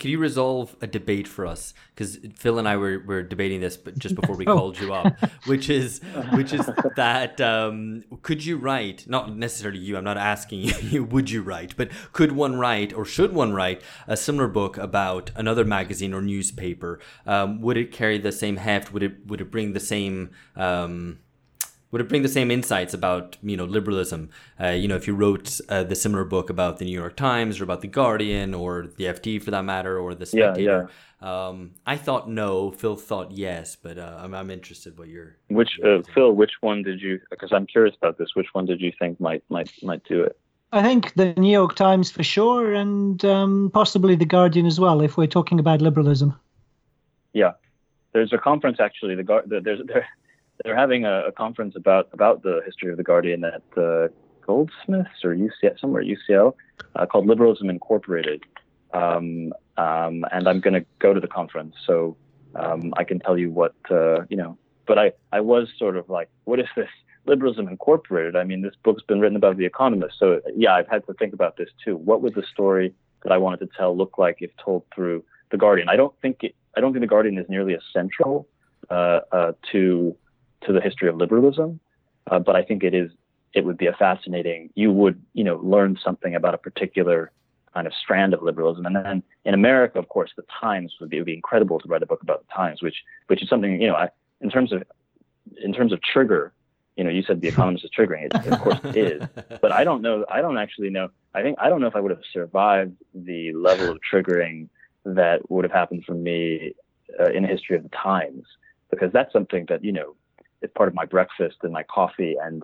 could you resolve a debate for us? Because Phil and I were, were debating this, but just before we oh. called you up, which is which is that um, could you write? Not necessarily you. I'm not asking you. Would you write? But could one write, or should one write, a similar book about another magazine or newspaper? Um, would it carry the same heft? Would it would it bring the same um, would it bring the same insights about you know liberalism? Uh, you know, if you wrote uh, the similar book about the New York Times or about the Guardian or the FT for that matter or the Spectator. Yeah, yeah. Um, I thought no. Phil thought yes, but uh, I'm, I'm interested what you're. Which uh, Phil? Which one did you? Because I'm curious about this. Which one did you think might might might do it? I think the New York Times for sure, and um, possibly the Guardian as well, if we're talking about liberalism. Yeah, there's a conference actually. The, the there's there they're having a, a, conference about about the history of the Guardian at uh, Goldsmiths or UCL somewhere UCL uh, called Liberalism Incorporated, um, um, and I'm going to go to the conference, so um, I can tell you what uh, you know. But I I was sort of like, what is this Liberalism Incorporated? I mean, this book's been written about The Economist, so yeah, I've had to think about this too. What would the story that I wanted to tell look like if told through the Guardian? I don't think it. I don't think the Guardian is nearly as central uh, uh, to to the history of liberalism, uh, but I think it is it would be a fascinating. You would you know learn something about a particular kind of strand of liberalism, and then in America, of course, the Times would be it would be incredible to write a book about the Times, which which is something you know I, in terms of in terms of trigger. You know, you said the Economist is triggering. It, of course, it is. But I don't know. I don't actually know. I think I don't know if I would have survived the level of triggering that would have happened for me uh, in the history of the Times, because that's something that you know it's part of my breakfast and my coffee. And,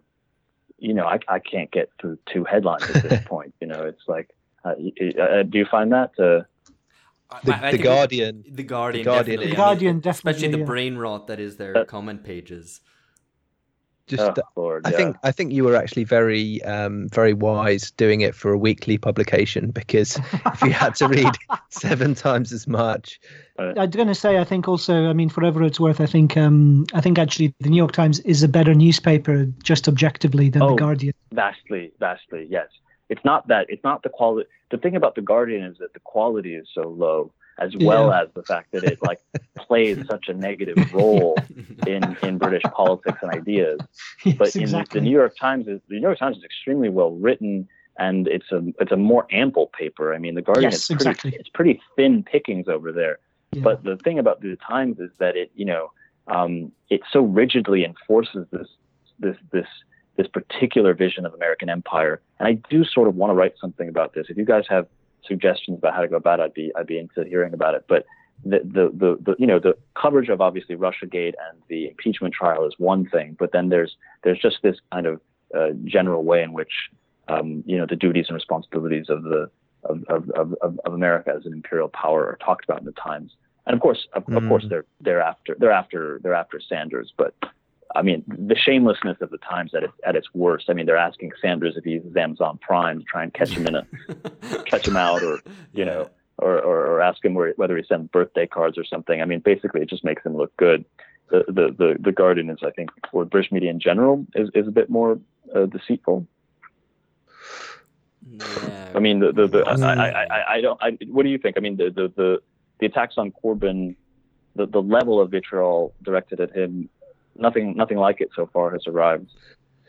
you know, I, I can't get through two headlines at this point. You know, it's like, uh, uh, do you find that? Uh, the, the Guardian, the Guardian, the Guardian, the Guardian, definitely, especially the brain rot that is their uh, comment pages just oh, Lord, I yeah. think I think you were actually very um, very wise doing it for a weekly publication because if you had to read seven times as much. Uh, I'm going to say I think also I mean for whatever it's worth I think um, I think actually the New York Times is a better newspaper just objectively than oh, the Guardian. Vastly, vastly, yes. It's not that it's not the quality. The thing about the Guardian is that the quality is so low as well yeah. as the fact that it like plays such a negative role in in British politics and ideas. Yes, but in exactly. the, New York Times is the New York Times is extremely well written and it's a it's a more ample paper. I mean, the Guardian yes, is pretty exactly. it's pretty thin pickings over there. Yeah. But the thing about the Times is that it you know um, it so rigidly enforces this this this this particular vision of American empire. And I do sort of want to write something about this. If you guys have suggestions about how to go about it, I'd be I'd be into hearing about it. But the, the, the, the, you know the coverage of obviously RussiaGate and the impeachment trial is one thing, but then there's there's just this kind of uh, general way in which um, you know the duties and responsibilities of the of, of, of, of America as an imperial power are talked about in the Times, and of course of, mm. of course they're they're after they're after they're after Sanders, but I mean, the shamelessness of the times at its at its worst. I mean, they're asking Sanders if he uses Amazon Prime to try and catch him in a catch him out, or you yeah. know, or, or, or ask him where, whether he sends birthday cards or something. I mean, basically, it just makes him look good. The the the, the Guardian is, I think, or British media in general is, is a bit more uh, deceitful. Yeah. I mean, the the, the I, I, I, I don't. I, what do you think? I mean, the the the, the attacks on Corbyn, the the level of vitriol directed at him nothing nothing like it so far has arrived.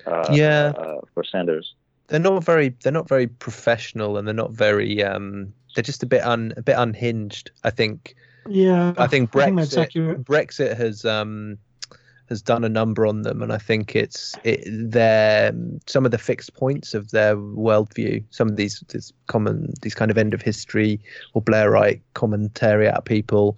Uh, yeah, uh, for Sanders, they're not very they're not very professional, and they're not very um, they're just a bit un a bit unhinged. I think. Yeah, I think Brexit I think Brexit has um has done a number on them, and I think it's it their some of the fixed points of their worldview, some of these this common these kind of end of history or Blairite commentary at people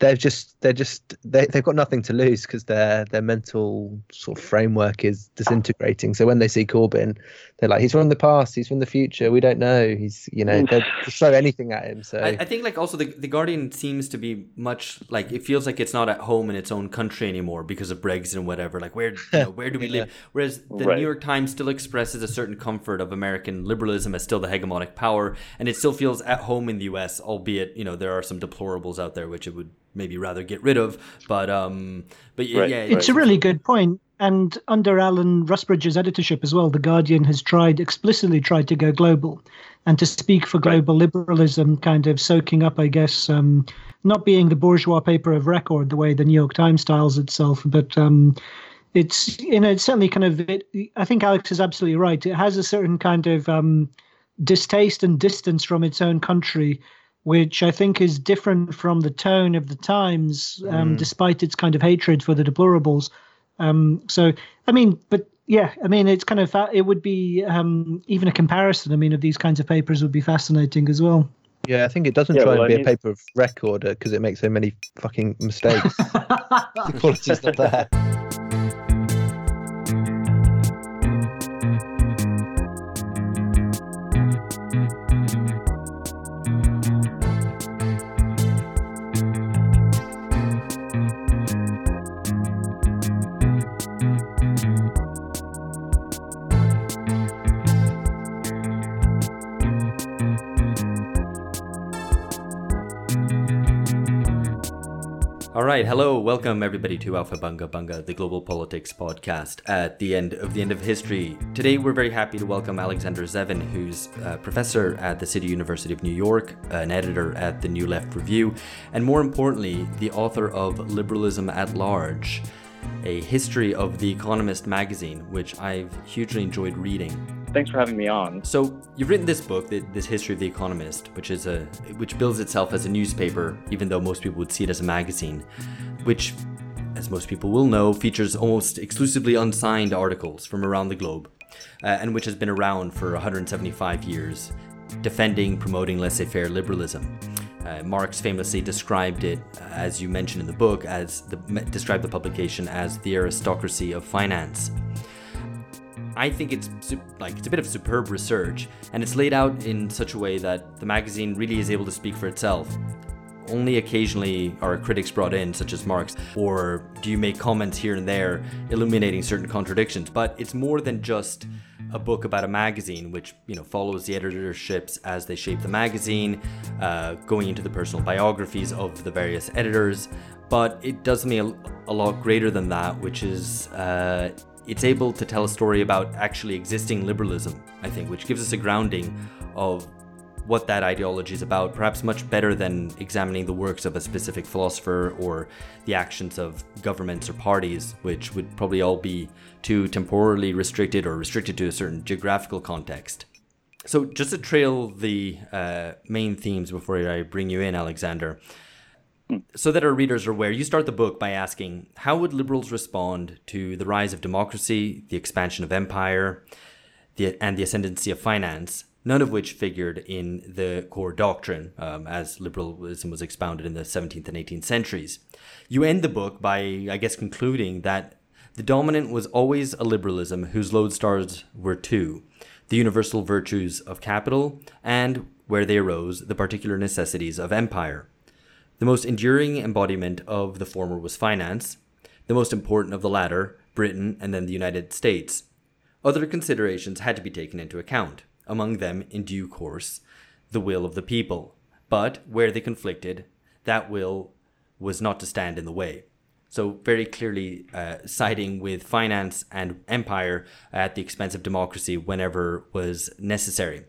they're just they're just they they've got nothing to lose because their their mental sort of framework is disintegrating. So when they see Corbyn, they're like, he's from the past, he's from the future. We don't know. He's you know they throw anything at him. So I, I, think like also the the Guardian seems to be much like it feels like it's not at home in its own country anymore because of Brexit and whatever. Like where you know, where do we yeah. live? Whereas the right. New York Times still expresses a certain comfort of American liberalism as still the hegemonic power, and it still feels at home in the U.S. Albeit you know there are some deplorables out there which it would maybe rather get rid of. But um, but yeah, right, yeah it's a really good point. and under Alan Rusbridger's editorship as well, the Guardian has tried explicitly tried to go global, and to speak for global liberalism, kind of soaking up, I guess, um, not being the bourgeois paper of record the way the New York Times styles itself, but um, it's you know it's certainly kind of it, I think Alex is absolutely right. It has a certain kind of um, distaste and distance from its own country which I think is different from the tone of the Times, um, mm. despite its kind of hatred for the deplorables. Um, so, I mean, but yeah, I mean, it's kind of it would be um, even a comparison. I mean, of these kinds of papers would be fascinating as well. Yeah, I think it doesn't yeah, try well, and be a paper of record because it makes so many fucking mistakes. the quality's not there. All right, hello, welcome everybody to Aufhebunga Bunga, the global politics podcast at the end of the end of history. Today, we're very happy to welcome Alexander Zevin, who's a professor at the City University of New York, an editor at the New Left Review, and more importantly, the author of Liberalism at Large, a history of The Economist magazine, which I've hugely enjoyed reading thanks for having me on. So you've written this book, this history of the Economist, which is a which bills itself as a newspaper, even though most people would see it as a magazine, which, as most people will know, features almost exclusively unsigned articles from around the globe, uh, and which has been around for 175 years, defending, promoting laissez-faire liberalism. Uh, Marx famously described it, uh, as you mentioned in the book, as the, described the publication as the aristocracy of finance. I think it's like it's a bit of superb research, and it's laid out in such a way that the magazine really is able to speak for itself. Only occasionally are critics brought in, such as Marx, or do you make comments here and there illuminating certain contradictions? But it's more than just a book about a magazine, which you know follows the editorships as they shape the magazine, uh, going into the personal biographies of the various editors. But it does me a, a lot greater than that, which is uh, it's able to tell a story about actually existing liberalism, I think, which gives us a grounding of what that ideology is about, perhaps much better than examining the works of a specific philosopher or the actions of governments or parties, which would probably all be too temporally restricted or restricted to a certain geographical context. So, just to trail the uh, main themes before I bring you in, Alexander, so that our readers are aware, you start the book by asking how would liberals respond to the rise of democracy, the expansion of empire, the, and the ascendancy of finance, none of which figured in the core doctrine um, as liberalism was expounded in the 17th and 18th centuries. You end the book by, I guess, concluding that the dominant was always a liberalism whose lodestars were two the universal virtues of capital and, where they arose, the particular necessities of empire. The most enduring embodiment of the former was finance, the most important of the latter, Britain and then the United States. Other considerations had to be taken into account, among them, in due course, the will of the people. But where they conflicted, that will was not to stand in the way. So, very clearly uh, siding with finance and empire at the expense of democracy whenever was necessary.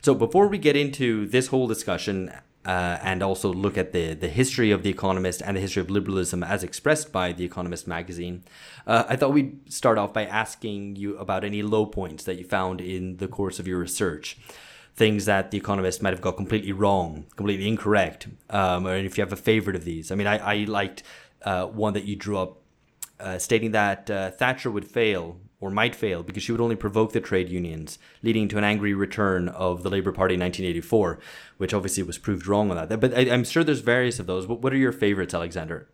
So, before we get into this whole discussion, uh, and also look at the, the history of The Economist and the history of liberalism as expressed by The Economist magazine, uh, I thought we'd start off by asking you about any low points that you found in the course of your research. Things that The Economist might have got completely wrong, completely incorrect, um, or if you have a favorite of these. I mean, I, I liked uh, one that you drew up uh, stating that uh, Thatcher would fail or might fail because she would only provoke the trade unions, leading to an angry return of the Labour Party in 1984, which obviously was proved wrong on that. But I, am sure there's various of those. What, are your favorites, Alexander?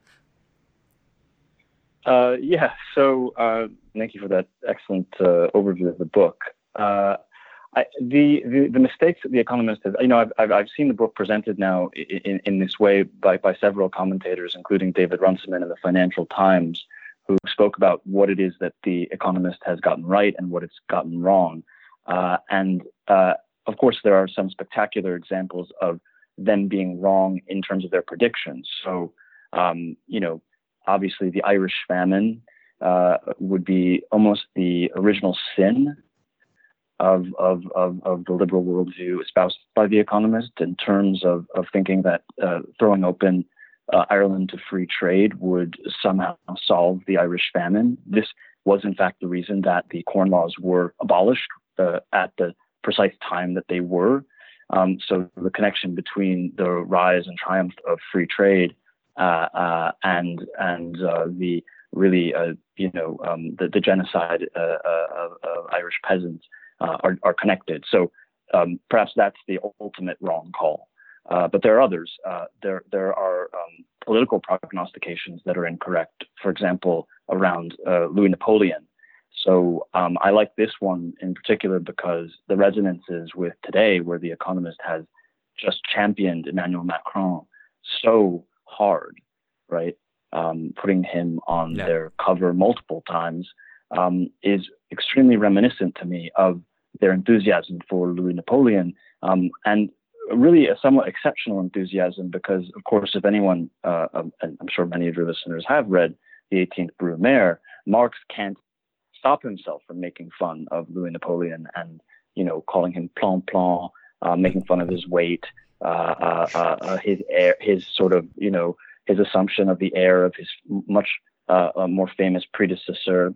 Uh, yeah, so uh, thank you for that excellent uh, overview of the book. Uh, I, the, the, the mistakes that the Economist has, you know, I've, I've, I've seen the book presented now in, in this way by, by several commentators, including David Runciman in the Financial Times, who spoke about what it is that the economist has gotten right and what it's gotten wrong. Uh, and uh, of course, there are some spectacular examples of them being wrong in terms of their predictions. So, um, you know, obviously the Irish famine uh, would be almost the original sin of, of, of, of, the liberal worldview espoused by The Economist in terms of, of thinking that uh, throwing open uh, Ireland to free trade would somehow solve the Irish famine. This was, in fact, the reason that the Corn Laws were abolished uh, at the precise time that they were. Um, so the connection between the rise and triumph of free trade uh, uh, and and uh, the really, uh, you know, um, the, the genocide of, of, Irish peasants are, are connected. So um, perhaps that's the ultimate wrong call. Uh, but there are others. Uh, there, there are um, political prognostications that are incorrect. For example, around uh, Louis Napoleon. So um, I like this one in particular because the resonances with today, where The Economist has just championed Emmanuel Macron so hard, right? Um, putting him on yeah. their cover multiple times um, is extremely reminiscent to me of their enthusiasm for Louis Napoleon. Um, and really a somewhat exceptional enthusiasm because, of course, if anyone, uh, um, and I'm sure many of your listeners have read the 18th Brumaire, Marx can't stop himself from making fun of Louis Napoleon and, you know, calling him plan plan, uh, making fun of his weight, uh, uh, uh, uh his air, his sort of, you know, his assumption of the air of his much more famous predecessor,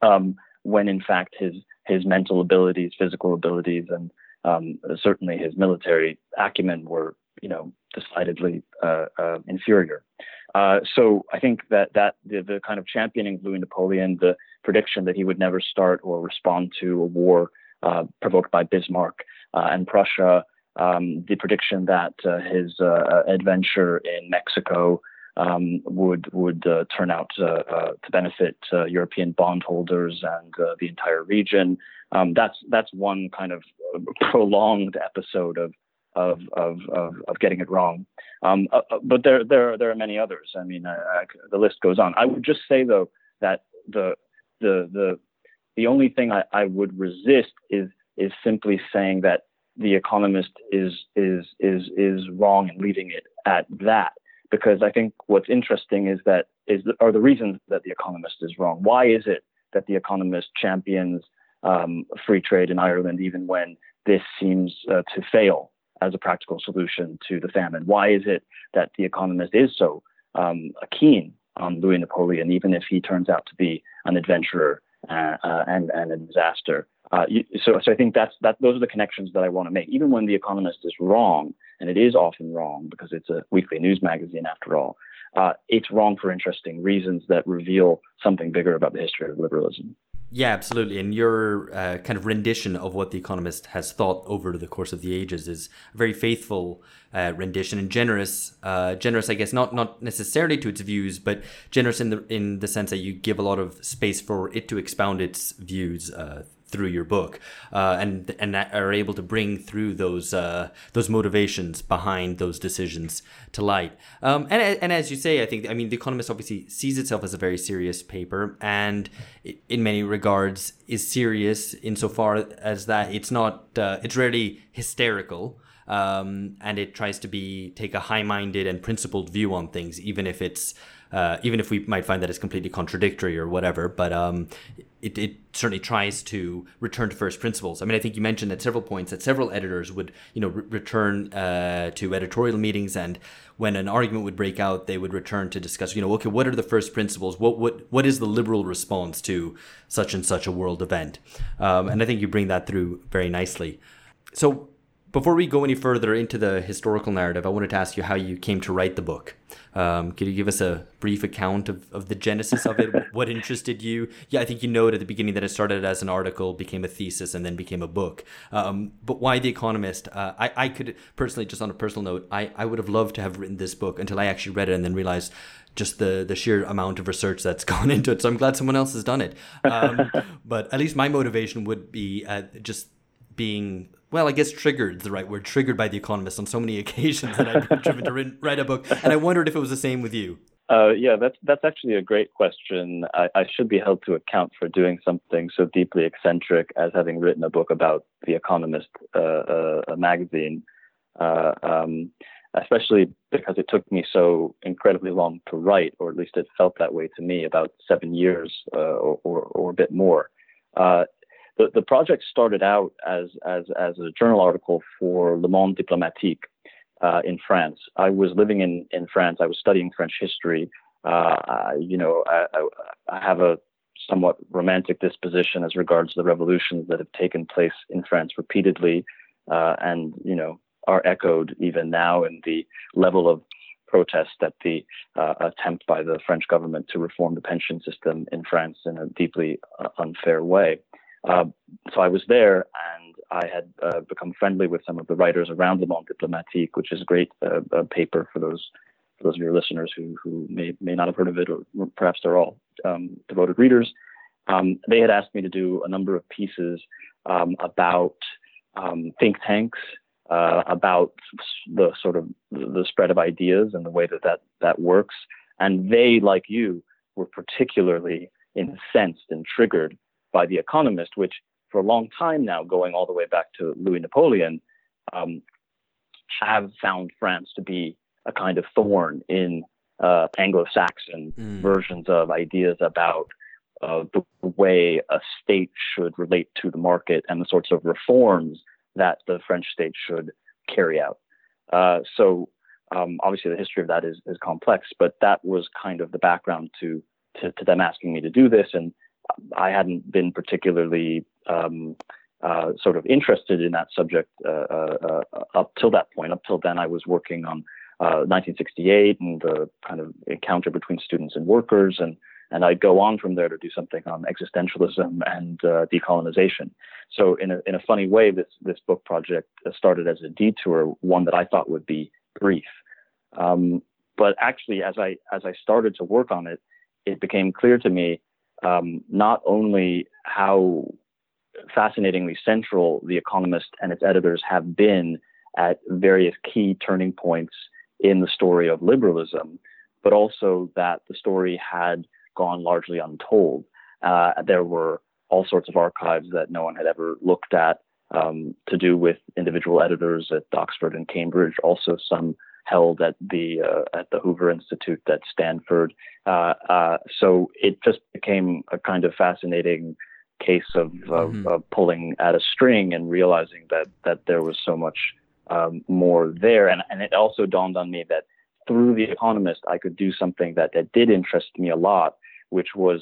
um, when in fact his his mental abilities, physical abilities, and um, certainly his military acumen were, you know, decidedly uh, uh, inferior. Uh, so I think that that the, the, kind of championing of Louis Napoleon, the prediction that he would never start or respond to a war uh, provoked by Bismarck uh, and Prussia, um, the prediction that uh, his adventure in Mexico um, would would uh, turn out uh, uh, to benefit European bondholders and the entire region. Um, that's that's one kind of prolonged episode of of of of, of getting it wrong. Um, uh, but there there there are many others. I mean, I, I, the list goes on. I would just say though that the the the the only thing I, I would resist is is simply saying that the economist is is is is wrong and leaving it at that because I think what's interesting is that is are the reasons that the economist is wrong. Why is it that the economist champions um, free trade in Ireland even when this seems uh, to fail as a practical solution to the famine? Why is it that the economist is so um, keen on Louis Napoleon even if he turns out to be an adventurer uh, uh, and and a disaster? Uh, so, so I think that's that. Those are the connections that I want to make. Even when The Economist is wrong, and it is often wrong because it's a weekly news magazine after all, uh, it's wrong for interesting reasons that reveal something bigger about the history of liberalism. Yeah, absolutely. And your uh, kind of rendition of what The Economist has thought over the course of the ages is a very faithful uh, rendition and generous. Uh, generous, I guess, not not necessarily to its views, but generous in the in the sense that you give a lot of space for it to expound its views uh, through your book, uh, and and are able to bring through those uh, those motivations behind those decisions to light. Um, and and as you say, I think I mean the Economist obviously sees itself as a very serious paper, and in many regards is serious insofar as that it's not uh, it's rarely hysterical. Um, and it tries to be take a high-minded and principled view on things, even if it's uh, even if we might find that it's completely contradictory or whatever. But um, it, it certainly tries to return to first principles. I mean, I think you mentioned at several points that several editors would, you know, re- return uh, to editorial meetings, and when an argument would break out, they would return to discuss, you know, okay, what are the first principles? What what what is the liberal response to such and such a world event? Um, and I think you bring that through very nicely. So before we go any further into the historical narrative, I wanted to ask you how you came to write the book. Um, could you give us a brief account of, of the genesis of it? what interested you? Yeah, I think you noted at the beginning that it started as an article, became a thesis, and then became a book. Um, but why The Economist? Uh, I, I could personally, just on a personal note, I, I would have loved to have written this book until I actually read it and then realized just the the sheer amount of research that's gone into it. So I'm glad someone else has done it. Um, but at least my motivation would be uh, just being well, I guess triggered the right word, triggered by The Economist on so many occasions that I've been driven to write a book. And I wondered if it was the same with you. Uh, yeah, that's that's actually a great question. I, I, should be held to account for doing something so deeply eccentric as having written a book about The Economist, uh, uh, magazine. Uh, um, especially because it took me so incredibly long to write, or at least it felt that way to me, about seven years uh, or, or, or, a bit more. The, the project started out as, as, as a journal article for Le Monde Diplomatique uh, in France. I was living in, in France. I was studying French history. Uh, you know, I, I, I, have a somewhat romantic disposition as regards the revolutions that have taken place in France repeatedly, uh, and you know, are echoed even now in the level of protest at the uh, attempt by the French government to reform the pension system in France in a deeply uh, unfair way. Uh, so I was there, and I had uh, become friendly with some of the writers around Le Monde Diplomatique, which is a great uh, paper for those for those of your listeners who who may may not have heard of it, or perhaps they're all um, devoted readers. Um, they had asked me to do a number of pieces um, about um, think tanks, uh, about the sort of the spread of ideas and the way that that that works, and they, like you, were particularly incensed and triggered by The Economist, which for a long time now, going all the way back to Louis Napoleon, um, have found France to be a kind of thorn in uh, Anglo-Saxon mm. versions of ideas about uh, the way a state should relate to the market and the sorts of reforms that the French state should carry out. Uh, so um, obviously the history of that is, is complex, but that was kind of the background to, to, to them asking me to do this. And I hadn't been particularly um, uh, sort of interested in that subject uh, uh, uh up till that point. Up till then, I was working on 1968 uh, and the kind of encounter between students and workers, and and I'd go on from there to do something on existentialism and decolonization. So in a in a funny way, this this book project started as a detour, one that I thought would be brief. Um, but actually, as I as I started to work on it, it became clear to me um, not only how fascinatingly central The Economist and its editors have been at various key turning points in the story of liberalism, but also that the story had gone largely untold. Uh, there were all sorts of archives that no one had ever looked at um, to do with individual editors at Oxford and Cambridge, also some held at the uh, at the Hoover Institute at Stanford. Uh, uh, so it just became a kind of fascinating case of, mm-hmm. of, pulling at a string and realizing that that there was so much um, more there. And and it also dawned on me that through The Economist, I could do something that that did interest me a lot, which was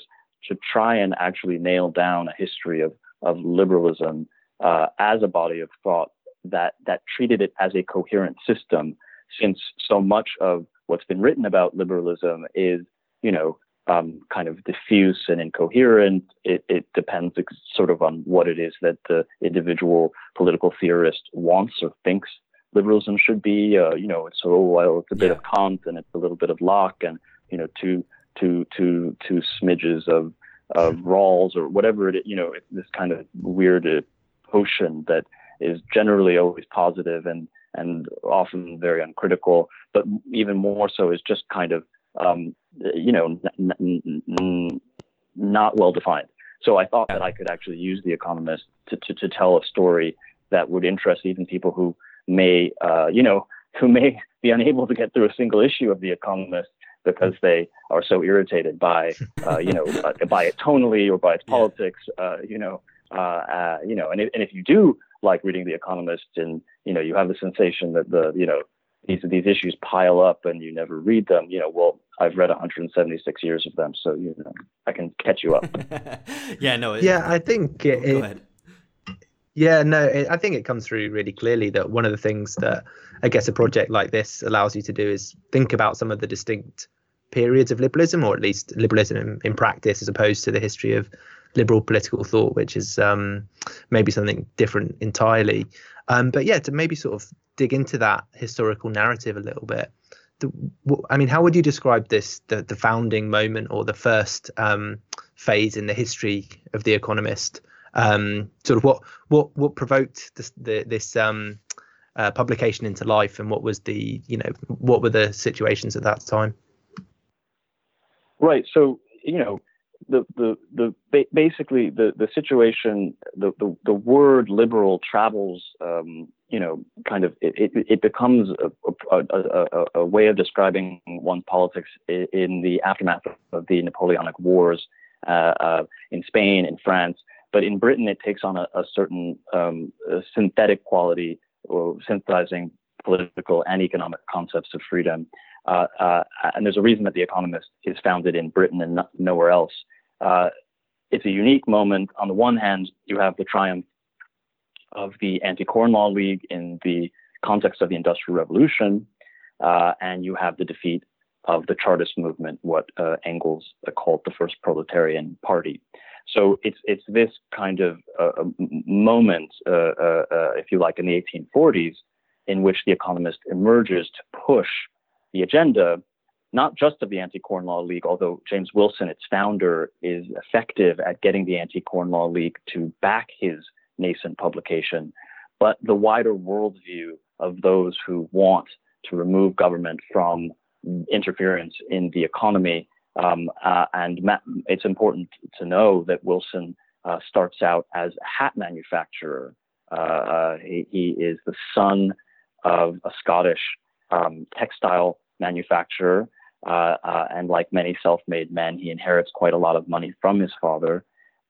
to try and actually nail down a history of of liberalism uh, as a body of thought that that treated it as a coherent system since so much of what's been written about liberalism is, you know, um, kind of diffuse and incoherent. It, it, depends sort of on what it is that the individual political theorist wants or thinks liberalism should be. Uh, you know, it's so well, it's a bit yeah. of Kant and it's a little bit of Locke and you know, two two two two smidges of of Rawls or whatever it is. You know, this kind of weird potion that is generally always positive and and often very uncritical, but even more so is just kind of, um, you know, n- n- n- not well defined. So I thought that I could actually use The Economist to, to, to tell a story that would interest even people who may, uh, you know, who may be unable to get through a single issue of The Economist because they are so irritated by, uh, you know, uh, by it tonally or by its politics, uh, you know, uh, uh, you know, and if, and if you do like reading The Economist, and you know you have the sensation that the you know these these issues pile up and you never read them. You know, well, I've read 176 years of them, so you know I can catch you up. yeah, no. It, yeah, I think it, go, ahead. Yeah, no, it, I think it comes through really clearly that one of the things that I guess a project like this allows you to do is think about some of the distinct periods of liberalism, or at least liberalism in, in practice, as opposed to the history of liberal political thought, which is um, maybe something different entirely. Um, but yeah, to maybe sort of dig into that historical narrative a little bit. The, I mean, how would you describe this, the, the founding moment or the first um, phase in the history of The Economist? Um, sort of what what what provoked this the, this um, uh, publication into life, and what was the you know what were the situations at that time? Right. So you know, the, the, the, basically the, the situation, the, the, the word liberal travels, um, you know, kind of, it, it, it becomes a, a, a, a, way of describing one's politics in the aftermath of the Napoleonic Wars uh, uh, in Spain, in France. But in Britain, it takes on a, certain um, synthetic quality or synthesizing political and economic concepts of freedom. Uh, uh, and there's a reason that The Economist is founded in Britain and not, nowhere else. Uh, it's a unique moment. On the one hand, you have the triumph of the Anti-Corn Law League in the context of the Industrial Revolution, uh, and you have the defeat of the Chartist movement, what uh, Engels called the first proletarian party. So it's it's this kind of moment, if you like, in the 1840s, in which the Economist emerges to push the agenda, not just of the Anti Corn Law League, although James Wilson, its founder, is effective at getting the Anti Corn Law League to back his nascent publication, but the wider worldview of those who want to remove government from interference in the economy. Um, uh, and ma- it's important to know that Wilson uh, starts out as a hat manufacturer. Uh, uh he, he, is the son of a Scottish um, textile manufacturer. Uh, uh, and like many self made men, he inherits quite a lot of money from his father.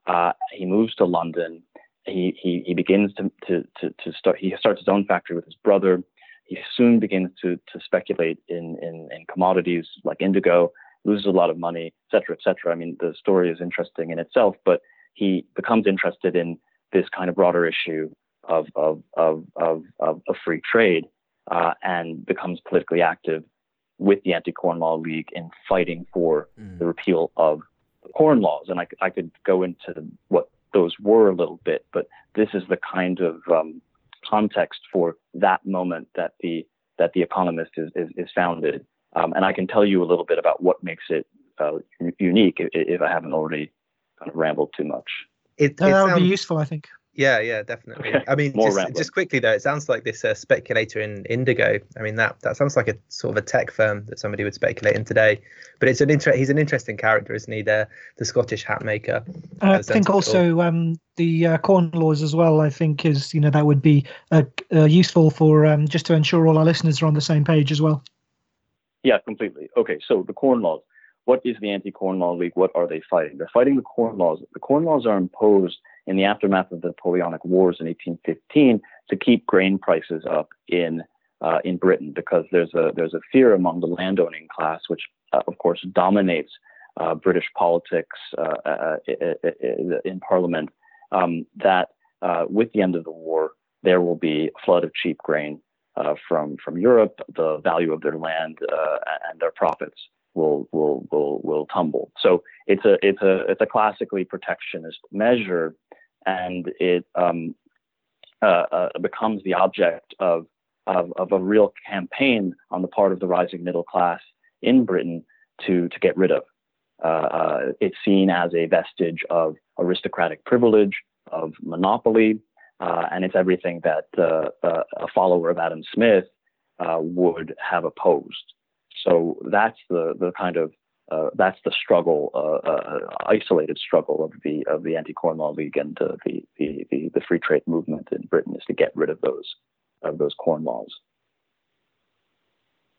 Uh, he moves to London. He, he, he begins to, to, to, to, start, he starts his own factory with his brother. He soon begins to, to speculate in, in, in commodities like indigo, loses a lot of money, et cetera, et cetera. I mean, the story is interesting in itself, but he becomes interested in this kind of broader issue of, of, of, of, of, of free trade uh, and becomes politically active with the Anti-Corn Law League in fighting for mm. the repeal of the corn laws. And I, I could go into what those were a little bit, but this is the kind of um, context for that moment that the that the Economist is is, is founded. Um, and I can tell you a little bit about what makes it uh, unique if, if, I haven't already kind of rambled too much. It, it that would be useful, I think. Yeah, yeah, definitely. I mean, just, just, quickly though, it sounds like this uh, speculator in Indigo. I mean, that that sounds like a sort of a tech firm that somebody would speculate in today. But it's an inter- he's an interesting character, isn't he? The the Scottish hat maker. I think also um, the uh, corn laws as well. I think is you know that would be uh, uh, useful for um, just to ensure all our listeners are on the same page as well. Yeah, completely. Okay, so the corn laws. What is the Anti-Corn Law League? What are they fighting? They're fighting the corn laws. The corn laws are imposed in the aftermath of the Napoleonic Wars in 1815 to keep grain prices up in uh, in Britain because there's a there's a fear among the landowning class, which uh, of course dominates uh, British politics uh, uh, in Parliament, um, that uh, with the end of the war there will be a flood of cheap grain from from Europe. The value of their land and their profits will will will will tumble. So it's a it's a it's a classically protectionist measure and it um, uh, uh, becomes the object of, of, of a real campaign on the part of the rising middle class in Britain to to get rid of. Uh, uh, it's seen as a vestige of aristocratic privilege, of monopoly, uh, and it's everything that uh, a follower of Adam Smith would have opposed. So that's the the kind of uh, that's the struggle, uh, uh, isolated struggle of the of the Anti-Corn Law League and uh, the, the, the the free trade movement in Britain is to get rid of those of those corn laws.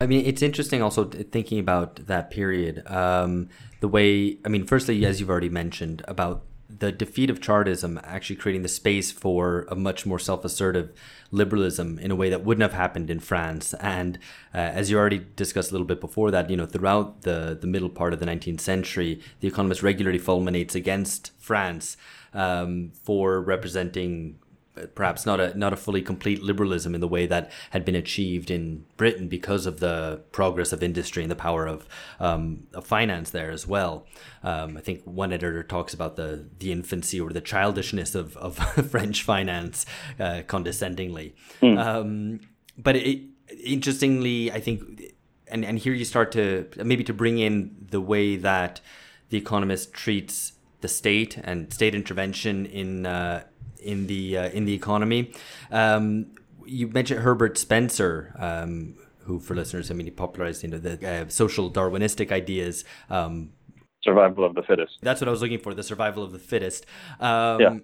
I mean, it's interesting also thinking about that period. Um, the way, I mean, firstly, as you've already mentioned, about the defeat of Chartism actually creating the space for a much more self-assertive liberalism in a way that wouldn't have happened in France. And uh, as you already discussed a little bit before that, you know, throughout the the middle part of the 19th century, The Economist regularly fulminates against France um, for representing perhaps not a not a fully complete liberalism in the way that had been achieved in Britain because of the progress of industry and the power of, um, of finance there as well. Um, I think one editor talks about the the infancy or the childishness of, of French finance uh, condescendingly. Mm. Um, but it, interestingly, I think, and, and here you start to maybe to bring in the way that the Economist treats the state and state intervention in uh, in the uh, in the economy. Um, you mentioned Herbert Spencer, um, who, for listeners, I mean, he popularized you know the uh, social Darwinistic ideas. Um, survival of the fittest. That's what I was looking for, the survival of the fittest. Um, yeah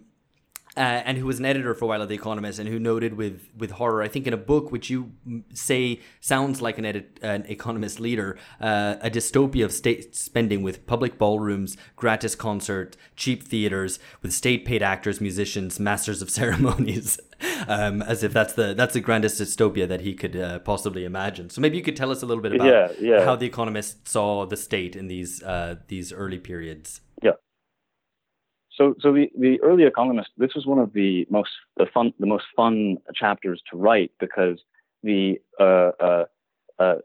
uh, and who was an editor for a while at The Economist, and who noted with with horror, I think in a book which you say sounds like an, edit, an economist leader, uh, a dystopia of state spending with public ballrooms, gratis concert, cheap theaters, with state paid actors, musicians, masters of ceremonies. Um, as if that's the that's the grandest dystopia that he could uh, possibly imagine. So maybe you could tell us a little bit about yeah, yeah. how the Economist saw the state in these uh, these early periods. So, so the, the early economist, this was one of the most the fun the most fun chapters to write because the uh, uh, uh,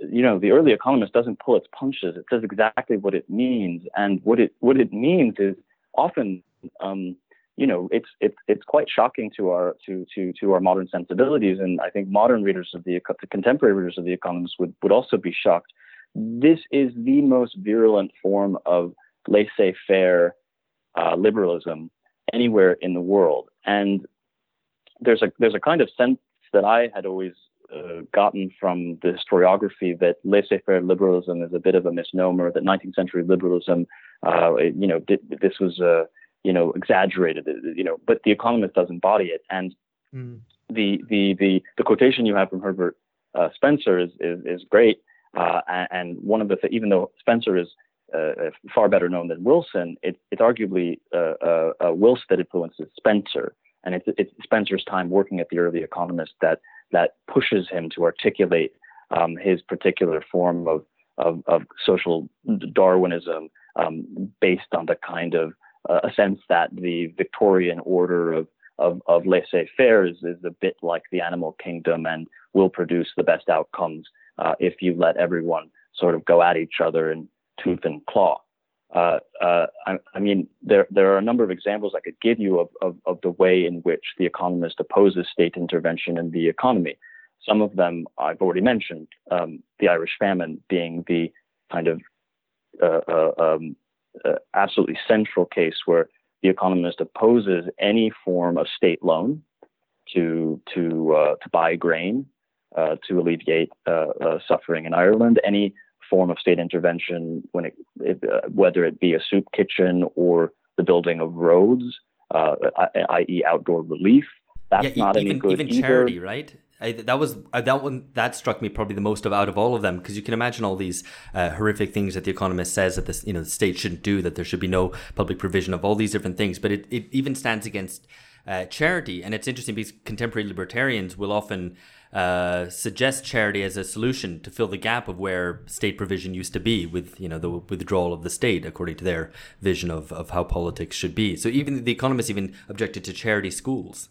you know the early economist doesn't pull its punches. It says exactly what it means, and what it what it means is often um, you know it's it's it's quite shocking to our to to to our modern sensibilities, and I think modern readers of the, the contemporary readers of the Economist would would also be shocked. This is the most virulent form of laissez-faire uh, liberalism anywhere in the world. And there's a there's a kind of sense that I had always uh, gotten from the historiography that laissez-faire liberalism is a bit of a misnomer. That 19th century liberalism, uh, you know, did, this was uh, you know exaggerated. You know, but the Economist does embody it. And mm. the, the the the quotation you have from Herbert uh, Spencer is is, is great. Uh, and one of the th- even though Spencer is uh, uh, far better known than Wilson, it, it's arguably uh, uh, uh, Wilson that influences Spencer, and it's, it's, Spencer's time working at the early Economist that that pushes him to articulate um, his particular form of, of, of social Darwinism um, based on the kind of uh, a sense that the Victorian order of of, of laissez-faire is, is a bit like the animal kingdom and will produce the best outcomes if you let everyone sort of go at each other and tooth and claw. Uh, uh, I, I, mean, there there are a number of examples I could give you of, of, of, the way in which the economist opposes state intervention in the economy. Some of them I've already mentioned, um, the Irish famine being the kind of uh, uh um, uh, absolutely central case where the economist opposes any form of state loan to to uh, to buy grain to alleviate suffering in Ireland, any form of state intervention when it, it uh, whether it be a soup kitchen or the building of roads, uh, i.e., outdoor relief. That's yeah, not even, any good even either. charity, right? I, that was uh, that one that struck me probably the most of out of all of them because you can imagine all these uh, horrific things that the economist says that this you know the state shouldn't do that there should be no public provision of all these different things but it, it even stands against uh, charity and it's interesting because contemporary libertarians will often uh, suggest charity as a solution to fill the gap of where state provision used to be with you know the withdrawal of the state according to their vision of, of how politics should be. So even the economists even objected to charity schools.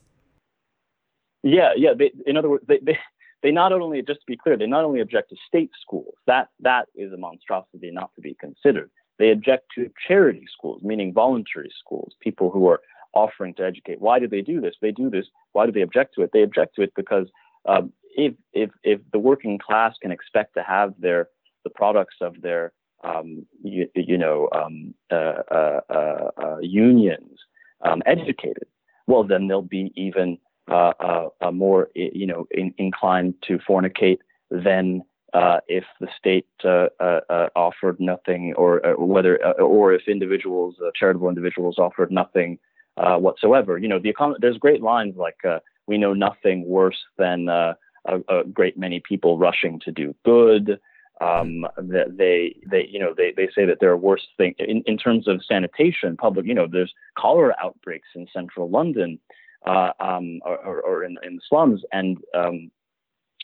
Yeah yeah they, in other words they, they they not only just to be clear they not only object to state schools that that is a monstrosity not to be considered. They object to charity schools meaning voluntary schools people who are offering to educate. Why do they do this? They do this why do they object to it? They object to it because um, if if if the working class can expect to have their the products of their um, you, you, know um, uh, uh, uh, uh unions um, educated, well then they'll be even uh, uh, more you know in, inclined to fornicate than if the state offered nothing, or, whether or if individuals, charitable individuals, offered nothing whatsoever. You know, the econ- there's great lines like we know nothing worse than uh, a, a, great many people rushing to do good. Um, that they, they, you know, they, they say that there are worse things in, in terms of sanitation, public, you know, there's cholera outbreaks in central London, uh, um, or, or, in, in the slums. And, um,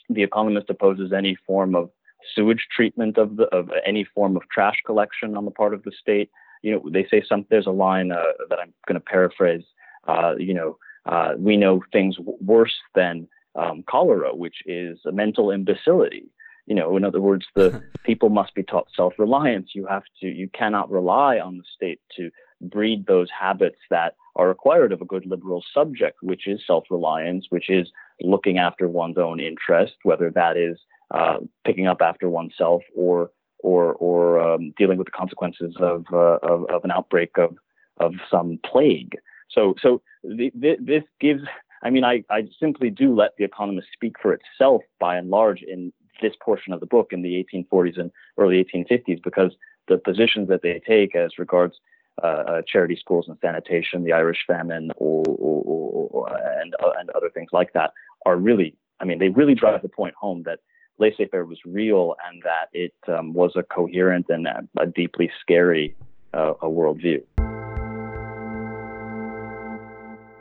the economist opposes any form of sewage treatment of the, of any form of trash collection on the part of the state. You know, they say some, there's a line, uh, that I'm going to paraphrase, uh, you know, uh, we know things w- worse than um, cholera, which is a mental imbecility. You know, in other words, the people must be taught self-reliance. You have to, you cannot rely on the state to breed those habits that are required of a good liberal subject, which is self-reliance, which is looking after one's own interest, whether that is uh, picking up after oneself or or or um, dealing with the consequences of, uh, of, of an outbreak of of some plague. So, so the, the, this gives. I mean, I, I simply do let the Economist speak for itself by and large in this portion of the book in the 1840s and early 1850s because the positions that they take as regards uh, uh, charity schools and sanitation, the Irish famine, or, or, or, or and uh, and other things like that are really, I mean, they really drive the point home that laissez-faire was real and that it um, was a coherent and a, a deeply scary uh, a worldview.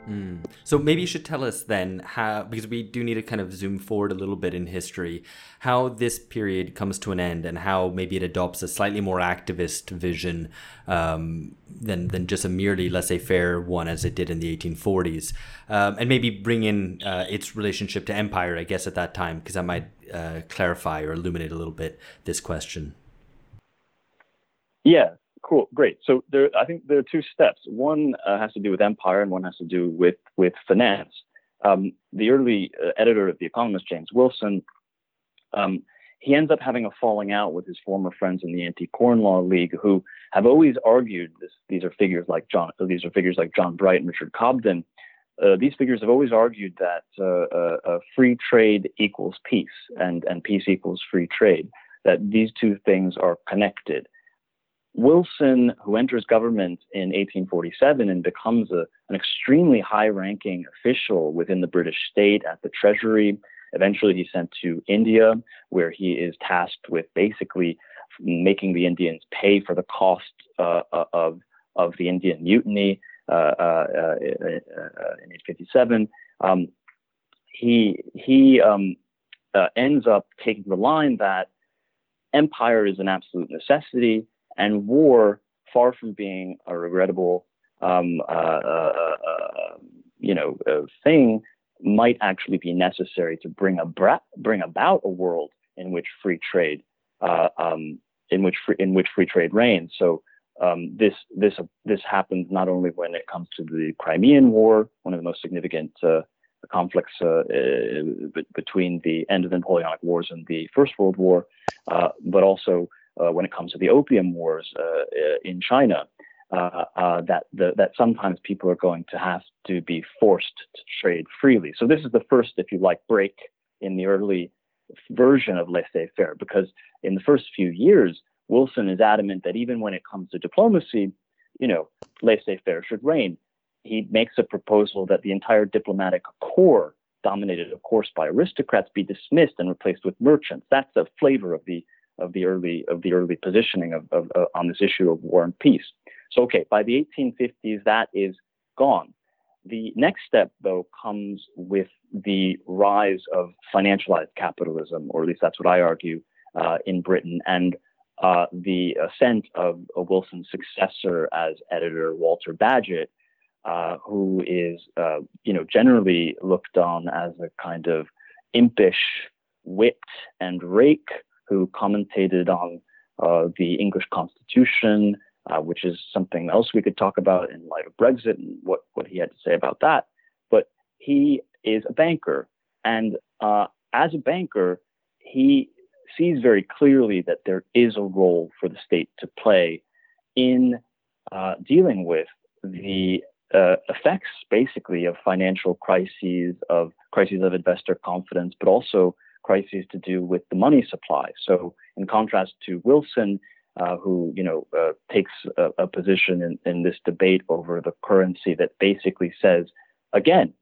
Mm. So maybe you should tell us then how, because we do need to kind of zoom forward a little bit in history, how this period comes to an end and how maybe it adopts a slightly more activist vision um, than than just a merely laissez-faire one as it did in the 1840s, um, and maybe bring in uh, its relationship to empire, I guess, at that time, because that might uh, clarify or illuminate a little bit this question. Yeah, Cool, great. So there, I think there are two steps. One uh, has to do with empire, and one has to do with with finance. Um, the early uh, editor of The Economist, James Wilson, um, he ends up having a falling out with his former friends in the Anti-Corn Law League, who have always argued this. These are figures like John. These are figures like John Bright and Richard Cobden. Uh, these figures have always argued that uh, uh, uh, free trade equals peace, and and peace equals free trade. That these two things are connected. Wilson, who enters government in 1847 and becomes a, an extremely high ranking official within the British state at the Treasury. Eventually, he's sent to India, where he is tasked with basically making the Indians pay for the cost uh, uh of, of the Indian mutiny uh, uh, uh in 1857. Um, he he um, uh, ends up taking the line that empire is an absolute necessity and war, far from being a regrettable, um, uh, uh, uh, you know, thing, might actually be necessary to bring, a bra- bring about a world in which free trade, uh, um, in which free, in which free trade reigns. So um, this this this happens not only when it comes to the Crimean War, one of the most significant uh, conflicts uh, between the end of the Napoleonic Wars and the First World War, but also uh, when it comes to the opium wars uh, uh, in China. that the, that sometimes people are going to have to be forced to trade freely. So this is the first, if you like, break in the early version of laissez-faire, because in the first few years, Wilson is adamant that even when it comes to diplomacy, you know, laissez-faire should reign. He makes a proposal that the entire diplomatic corps, dominated, of course, by aristocrats, be dismissed and replaced with merchants. That's a flavor of the of the early of the early positioning of, of uh, on this issue of war and peace. So okay, by the 1850s, that is gone. The next step, though, comes with the rise of financialized capitalism, or at least that's what I argue uh, in Britain, and uh, the ascent of, of, Wilson's successor as editor, Walter Bagehot, uh, who is, uh, you know, generally looked on as a kind of impish wit and rake who commentated on uh, the English Constitution, uh, which is something else we could talk about in light of Brexit and what, what he had to say about that. But he is a banker. And uh, as a banker, he sees very clearly that there is a role for the state to play in uh, dealing with the uh, effects, basically, of financial crises, of crises of investor confidence, but also crises to do with the money supply. So, in contrast to Wilson, uh, who you know uh, takes a, a position in, in, this debate over the currency that basically says, again,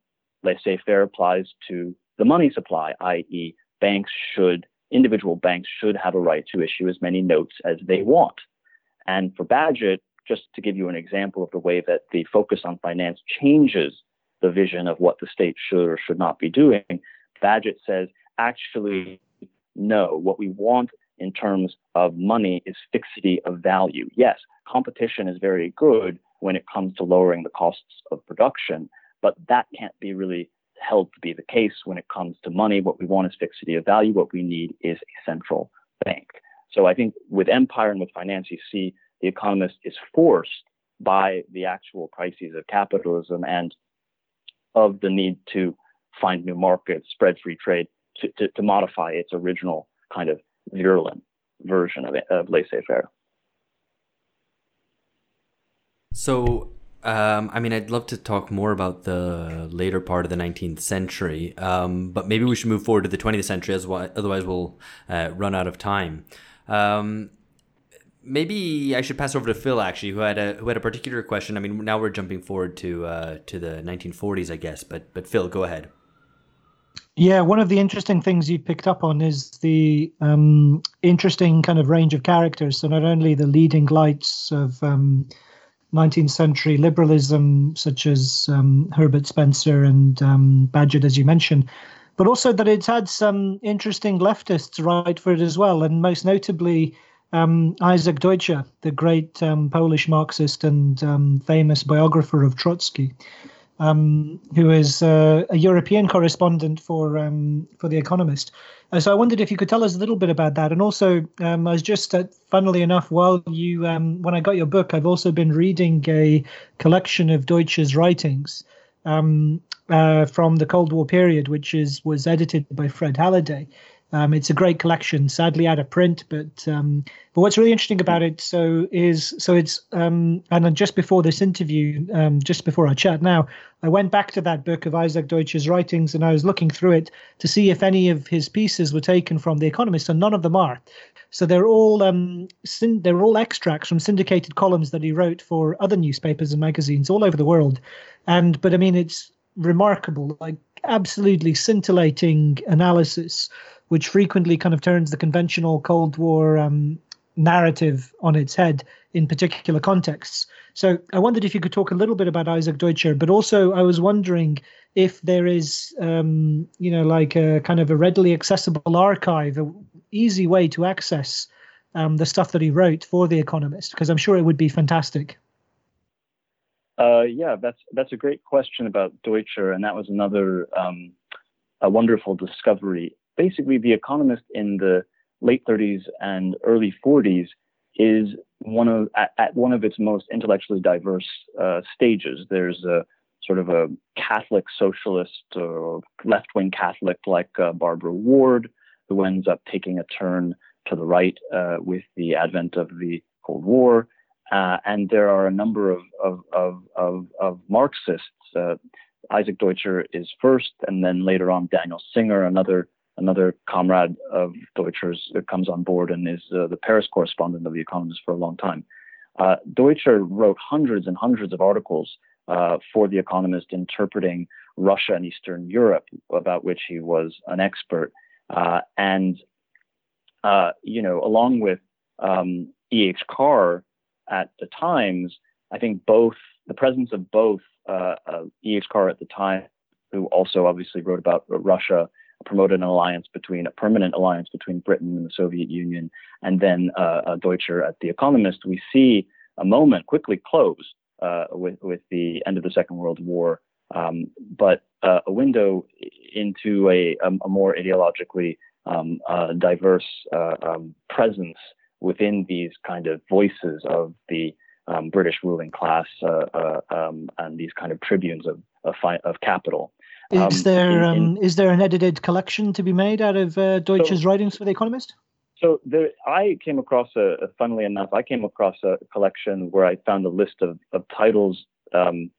laissez-faire applies to the money supply, i.e., banks should individual banks should have a right to issue as many notes as they want. And for Bagehot, just to give you an example of the way that the focus on finance changes the vision of what the state should or should not be doing, Bagehot says actually know. What we want in terms of money is fixity of value. Yes, competition is very good when it comes to lowering the costs of production, but that can't be really held to be the case when it comes to money. What we want is fixity of value. What we need is a central bank. So I think with empire and with finance, you see the economist is forced by the actual crises of capitalism and of the need to find new markets, spread free trade, to, to, to modify its original kind of virulent version of, of laissez-faire. So Um, I mean, I'd love to talk more about the later part of the 19th century, um, but maybe we should move forward to the 20th century, as well, otherwise we'll uh, run out of time. Um, maybe I should pass over to Phil actually, who had a who had a particular question. I mean, now we're jumping forward to uh, to the 1940s, I guess. But but Phil, go ahead. Yeah, one of the interesting things you picked up on is the um, interesting kind of range of characters. So not only the leading lights of um, 19th century liberalism, such as um, Herbert Spencer and um, Bagehot, as you mentioned, but also that it's had some interesting leftists write for it as well, and most notably um, Isaac Deutscher, the great um, Polish Marxist and um, famous biographer of Trotsky, um, who is uh, a European correspondent for um, for The Economist. Uh, so I wondered if you could tell us a little bit about that. And also, um, I was just, uh, funnily enough, while you when I got your book, I've also been reading a collection of Deutscher's writings. Uh, from the Cold War period, which is was edited by Fred Halliday, um, it's a great collection, sadly out of print, but um, but what's really interesting about it so is so it's um, and then just before this interview, um, just before our chat now, I went back to that book of Isaac Deutscher's writings and I was looking through it to see if any of his pieces were taken from The Economist, and none of them are. So they're all um, syn- they're all extracts from syndicated columns that he wrote for other newspapers and magazines all over the world, and but I mean it's remarkable, like absolutely scintillating analysis which frequently kind of turns the conventional Cold War um, narrative on its head in particular contexts. So I wondered if you could talk a little bit about Isaac Deutscher, but also I was wondering if there is, um, you know, like a kind of a readily accessible archive, a easy way to access um, the stuff that he wrote for The Economist, because I'm sure it would be fantastic. Uh, yeah, that's that's a great question about Deutscher, and that was another um, a wonderful discovery basically the economist in the late 30s and early 40s is one of at, at one of its most intellectually diverse uh, stages. There's a sort of a Catholic socialist or left-wing Catholic like uh, Barbara Ward, who ends up taking a turn to the right uh, with the advent of the Cold War. Uh, and there are a number of, of, of, of, of Marxists. Uh, Isaac Deutscher is first, and then later on Daniel Singer, another another comrade of Deutscher's comes on board and is uh, the Paris correspondent of The Economist for a long time. Uh, Deutscher wrote hundreds and hundreds of articles uh, for The Economist interpreting Russia and Eastern Europe, about which he was an expert. Uh, and, uh, you know, along with um, E.H. Carr at the Times, I think both the presence of both E.H. Carr at the time, who also obviously wrote about Russia promoted an alliance between a permanent alliance between Britain and the Soviet Union, and then uh, uh, Deutscher at The Economist, we see a moment quickly close uh, with with the end of the Second World War, um, but uh, a window into a, a, a more ideologically um, uh, diverse uh, um, presence within these kind of voices of the um, British ruling class um, and these kind of tribunes of of, of capital. Is um, there in, in, um, is there an edited collection to be made out of uh, Deutscher's so, writings for The Economist? So there, I came across a, funnily enough, I came across a collection where I found a list of, of titles um,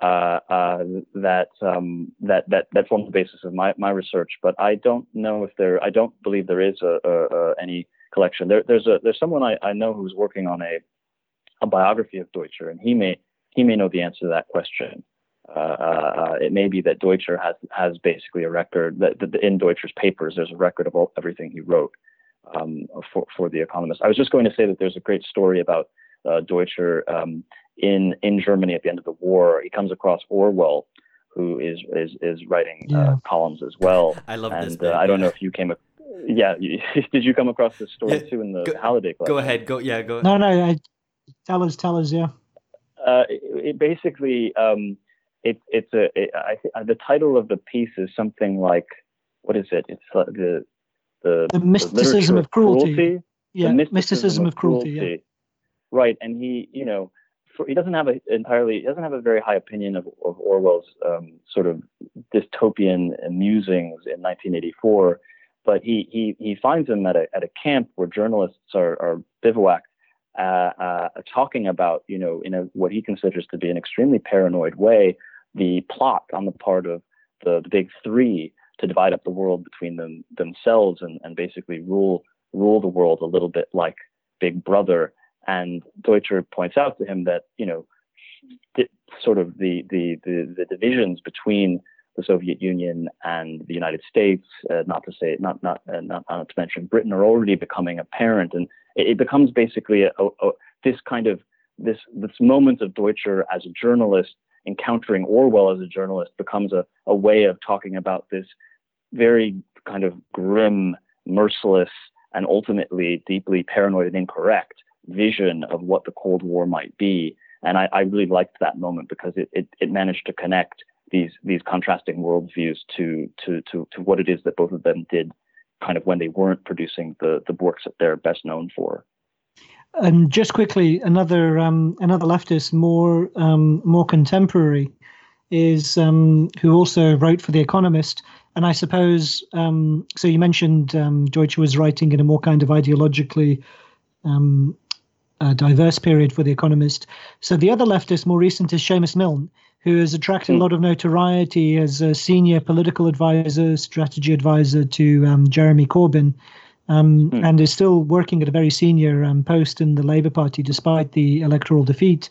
uh, uh, that um, that that that form the basis of my, my research. But I don't know if there, I don't believe there is a, a, a any collection. There, there's a there's someone I, I know who's working on a a biography of Deutscher, and he may he may know the answer to that question. Uh, uh, it may be that Deutscher has has basically a record that, that in Deutscher's papers there's a record of all, everything he wrote um, for for the Economist. I was just going to say that there's a great story about uh, Deutscher um, in in Germany at the end of the war. He comes across Orwell, who is is is writing uh, yeah. columns as well. I love and, this. Bit, I don't know if you came. yeah, did you come across this story yeah, too in the go, Halliday Club? Go ahead. Go yeah. Go. No, no. I, tell us. Tell us. Yeah. Uh, it, it basically. Um, it, it's a it, I th- the title of the piece is something like what is it? It's uh, the the, the mysticism the of cruelty. cruelty. Yeah, mysticism, mysticism, of, cruelty. cruelty. Yeah. Right, and he you know for, he doesn't have a entirely he doesn't have a very high opinion of, of Orwell's um, sort of dystopian musings in 1984, but he he he finds him at a at a camp where journalists are are bivouacked uh, uh, talking about, you know, in a, what he considers to be an extremely paranoid way, the plot on the part of the, the big three to divide up the world between them themselves and, and basically rule rule the world a little bit like Big Brother. And Deutscher points out to him that you know, sort of the, the the the divisions between the Soviet Union and the United States, uh, not to say not not, uh, not not to mention Britain, are already becoming apparent, and it, becomes basically a, a, this kind of this this moment of Deutscher as a journalist encountering Orwell as a journalist becomes a, a way of talking about this very kind of grim, merciless, and ultimately deeply paranoid and incorrect vision of what the Cold War might be. And I, I really liked that moment because it, it, it, managed to connect these these contrasting worldviews to, to to to what it is that both of them did kind of when they weren't producing the the works that they're best known for. And just quickly, another um, another leftist, more um, more contemporary, is um, who also wrote for The Economist. And I suppose um, so. You mentioned um, Deutscher was writing in a more kind of ideologically um, uh, diverse period for The Economist. So the other leftist, more recent, is Seamus Milne, who has attracted mm. a hmm. lot of notoriety as a senior political advisor, strategy advisor to um, Jeremy Corbyn um, mm. and is still working at a very senior um, post in the Labour Party despite the electoral defeat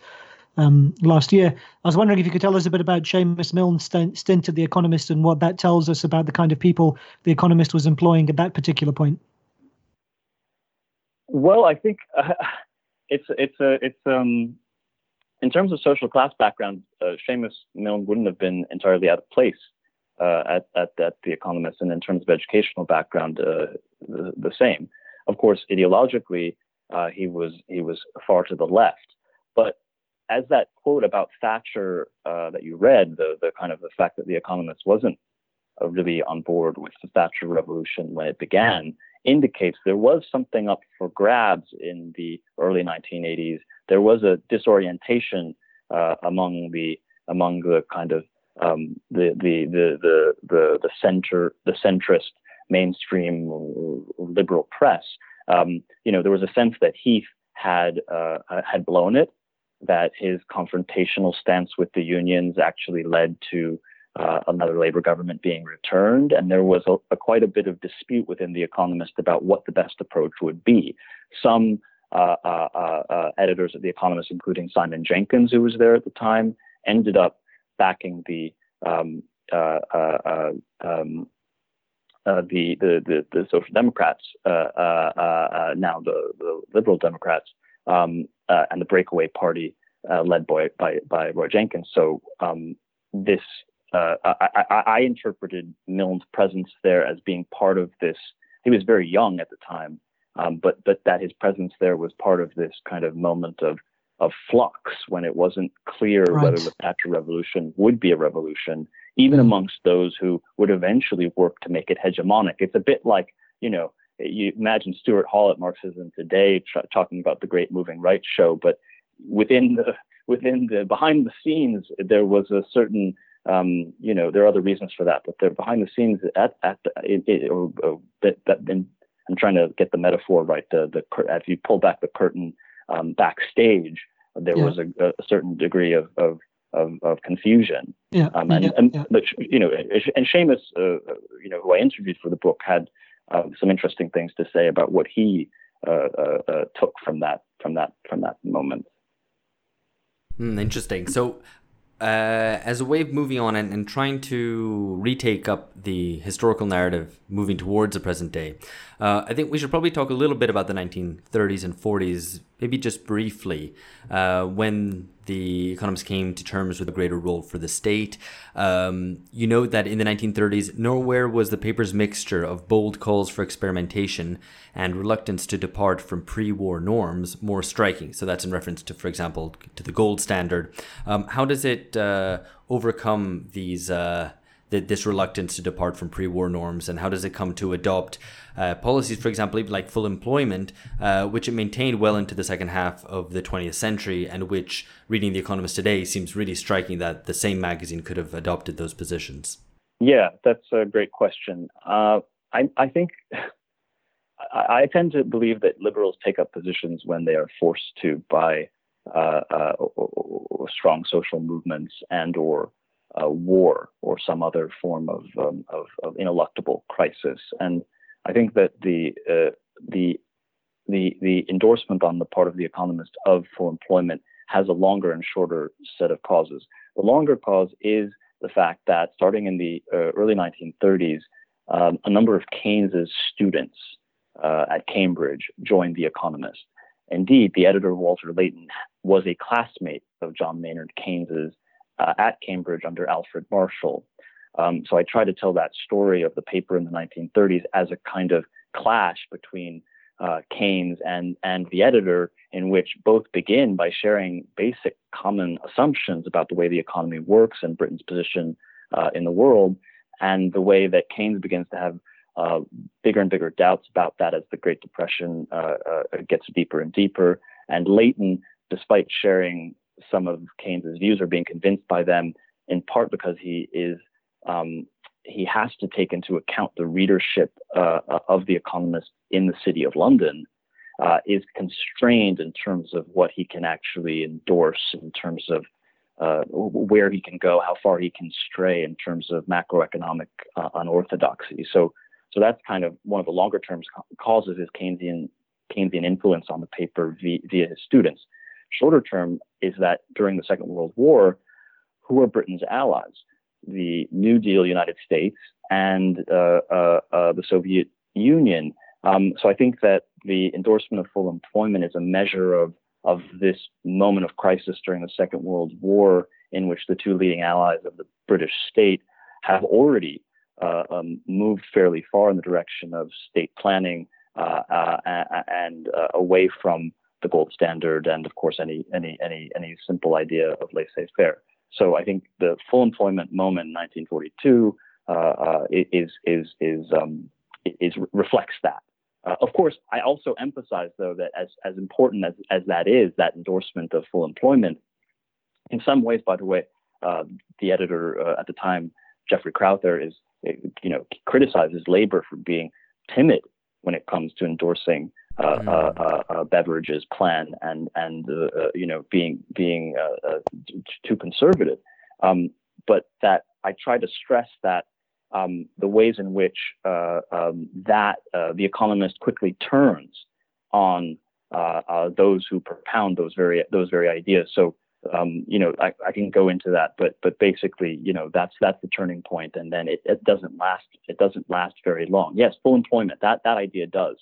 um, last year. I was wondering if you could tell us a bit about Seamus Milne's stint at The Economist and what that tells us about the kind of people The Economist was employing at that particular point. Well, I think uh, it's it's a it's um in terms of social class background, uh, Seamus Milne wouldn't have been entirely out of place uh, at, at, at The Economist, and in terms of educational background, uh, the, the, same. Of course, ideologically, uh, he was he was far to the left. But as that quote about Thatcher uh, that you read, the the kind of the fact that The Economist wasn't uh, really on board with the Thatcher revolution when it began indicates there was something up for grabs in the early 1980s. There was a disorientation uh, among the among the kind of um, the, the, the, the, the, the center, the centrist mainstream liberal press, um, you know, there was a sense that Heath had, uh, had blown it, that his confrontational stance with the unions actually led to uh, another Labour government being returned, and there was a, a, quite a bit of dispute within The Economist about what the best approach would be. Some uh, uh, uh, uh editors of The Economist, including Simon Jenkins, who was there at the time, ended up backing the um, uh, um, the, the, the the Social Democrats, now the, the Liberal Democrats, um, and the Breakaway Party led by, by, by Roy Jenkins. So um, this I, I, I, interpreted Milne's presence there as being part of this. He was very young at the time, um, but but that his presence there was part of this kind of moment of of flux when it wasn't clear right. whether the Thatcher revolution would be a revolution, even mm-hmm. amongst those who would eventually work to make it hegemonic. It's a bit like, you know, you imagine Stuart Hall at Marxism Today tra- talking about the Great Moving Right show, but within the within the behind the scenes, there was a certain um, you know, there are other reasons for that, but they're behind the scenes at at the, it, it, or, or that, that in, I'm trying to get the metaphor right. The the if you pull back the curtain um, backstage, there yeah. was a, a, certain degree of, of, of, of confusion. Yeah. Um, and, yeah. and yeah. but, you know, and Seamus, uh, you know, who I interviewed for the book, had uh, some interesting things to say about what he uh, uh, uh took from that from that from that moment. Mm, interesting. So uh, as a way of moving on and, and, trying to retake up the historical narrative moving towards the present day, uh, I think we should probably talk a little bit about the 1930s and 40s, maybe just briefly, uh, when the economists came to terms with a greater role for the state. Um, you know that in the 1930s, nowhere was the paper's mixture of bold calls for experimentation and reluctance to depart from pre-war norms more striking. So that's in reference to, for example, to the gold standard. Um, how does it uh, overcome these? Uh, this reluctance to depart from pre-war norms and how does it come to adopt uh, policies, for example, even like full employment, uh, which it maintained well into the second half of the 20th century, and which, reading The Economist today, seems really striking that the same magazine could have adopted those positions. Yeah, that's a great question. Uh, I, I, think I, tend to believe that liberals take up positions when they are forced to by uh, uh, strong social movements and or uh, war or some other form of, um, of, of, ineluctable crisis. And I think that the uh, the the the endorsement on the part of the economist of full employment has a longer and shorter set of causes. The longer cause is the fact that starting in the uh, early 1930s, um, a number of Keynes's students uh, at Cambridge joined The Economist. Indeed, the editor Walter Layton was a classmate of John Maynard Keynes's uh, at Cambridge under Alfred Marshall. Um, so I try to tell that story of the paper in the 1930s as a kind of clash between uh, Keynes and and the editor, in which both begin by sharing basic common assumptions about the way the economy works and Britain's position uh, in the world, and the way that Keynes begins to have uh, bigger and bigger doubts about that as the Great Depression uh, uh, gets deeper and deeper. And Layton, despite sharing some of Keynes's views, or being convinced by them, in part because he is um, he has to take into account the readership uh, of The Economist in the city of London. Uh, is constrained in terms of what he can actually endorse, in terms of uh, where he can go, how far he can stray in terms of macroeconomic uh, unorthodoxy. So, so that's kind of one of the longer term causes is Keynesian Keynesian influence on the paper via, via his students. Shorter term is that during the Second World War, who were Britain's allies? The New Deal United States and uh, uh, uh, the Soviet Union. Um, so I think that the endorsement of full employment is a measure of of this moment of crisis during the Second World War, in which the two leading allies of the British state have already uh, um, moved fairly far in the direction of state planning uh, uh, and away from the gold standard and, of course, any any any any simple idea of laissez-faire. So I think the full employment moment in 1942 uh, uh, is is is um, is reflects that. Uh, of course, I also emphasize, though, that as, as important as, as that is, that endorsement of full employment, in some ways, by the way, uh, the editor uh, at the time, Geoffrey Crowther, is, you know, criticizes Labour for being timid when it comes to endorsing uh, mm. uh, uh, Beveridge's plan and and you know being being too conservative. Um, but that I try to stress that um, the ways in which uh, um, that uh, the economist quickly turns on uh, uh those who propound those very those very ideas. So um, you know I, I, can go into that, but but basically you know that's that's the turning point, and then it, it doesn't last it doesn't last very long. Yes, full employment that that idea does,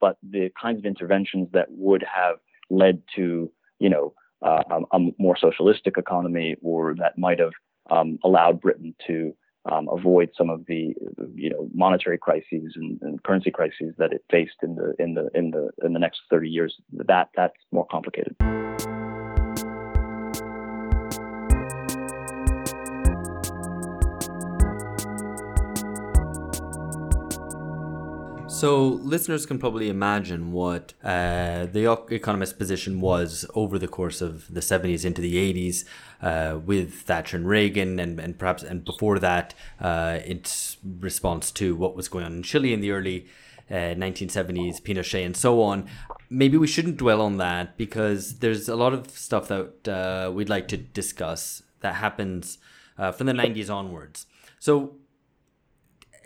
but the kinds of interventions that would have led to you know uh, a, a, more socialistic economy or that might have um, allowed Britain to um, avoid some of the you know monetary crises and, and, currency crises that it faced in the in the in the in the next 30 years that that's more complicated So, listeners can probably imagine what uh, the economist's position was over the course of the 70s into the 80s uh, with Thatcher and Reagan, and, and perhaps and before that, uh, its response to what was going on in Chile in the early 1970s, uh, Pinochet, and so on. Maybe we shouldn't dwell on that because there's a lot of stuff that uh, we'd like to discuss that happens uh, from the 90s onwards. So,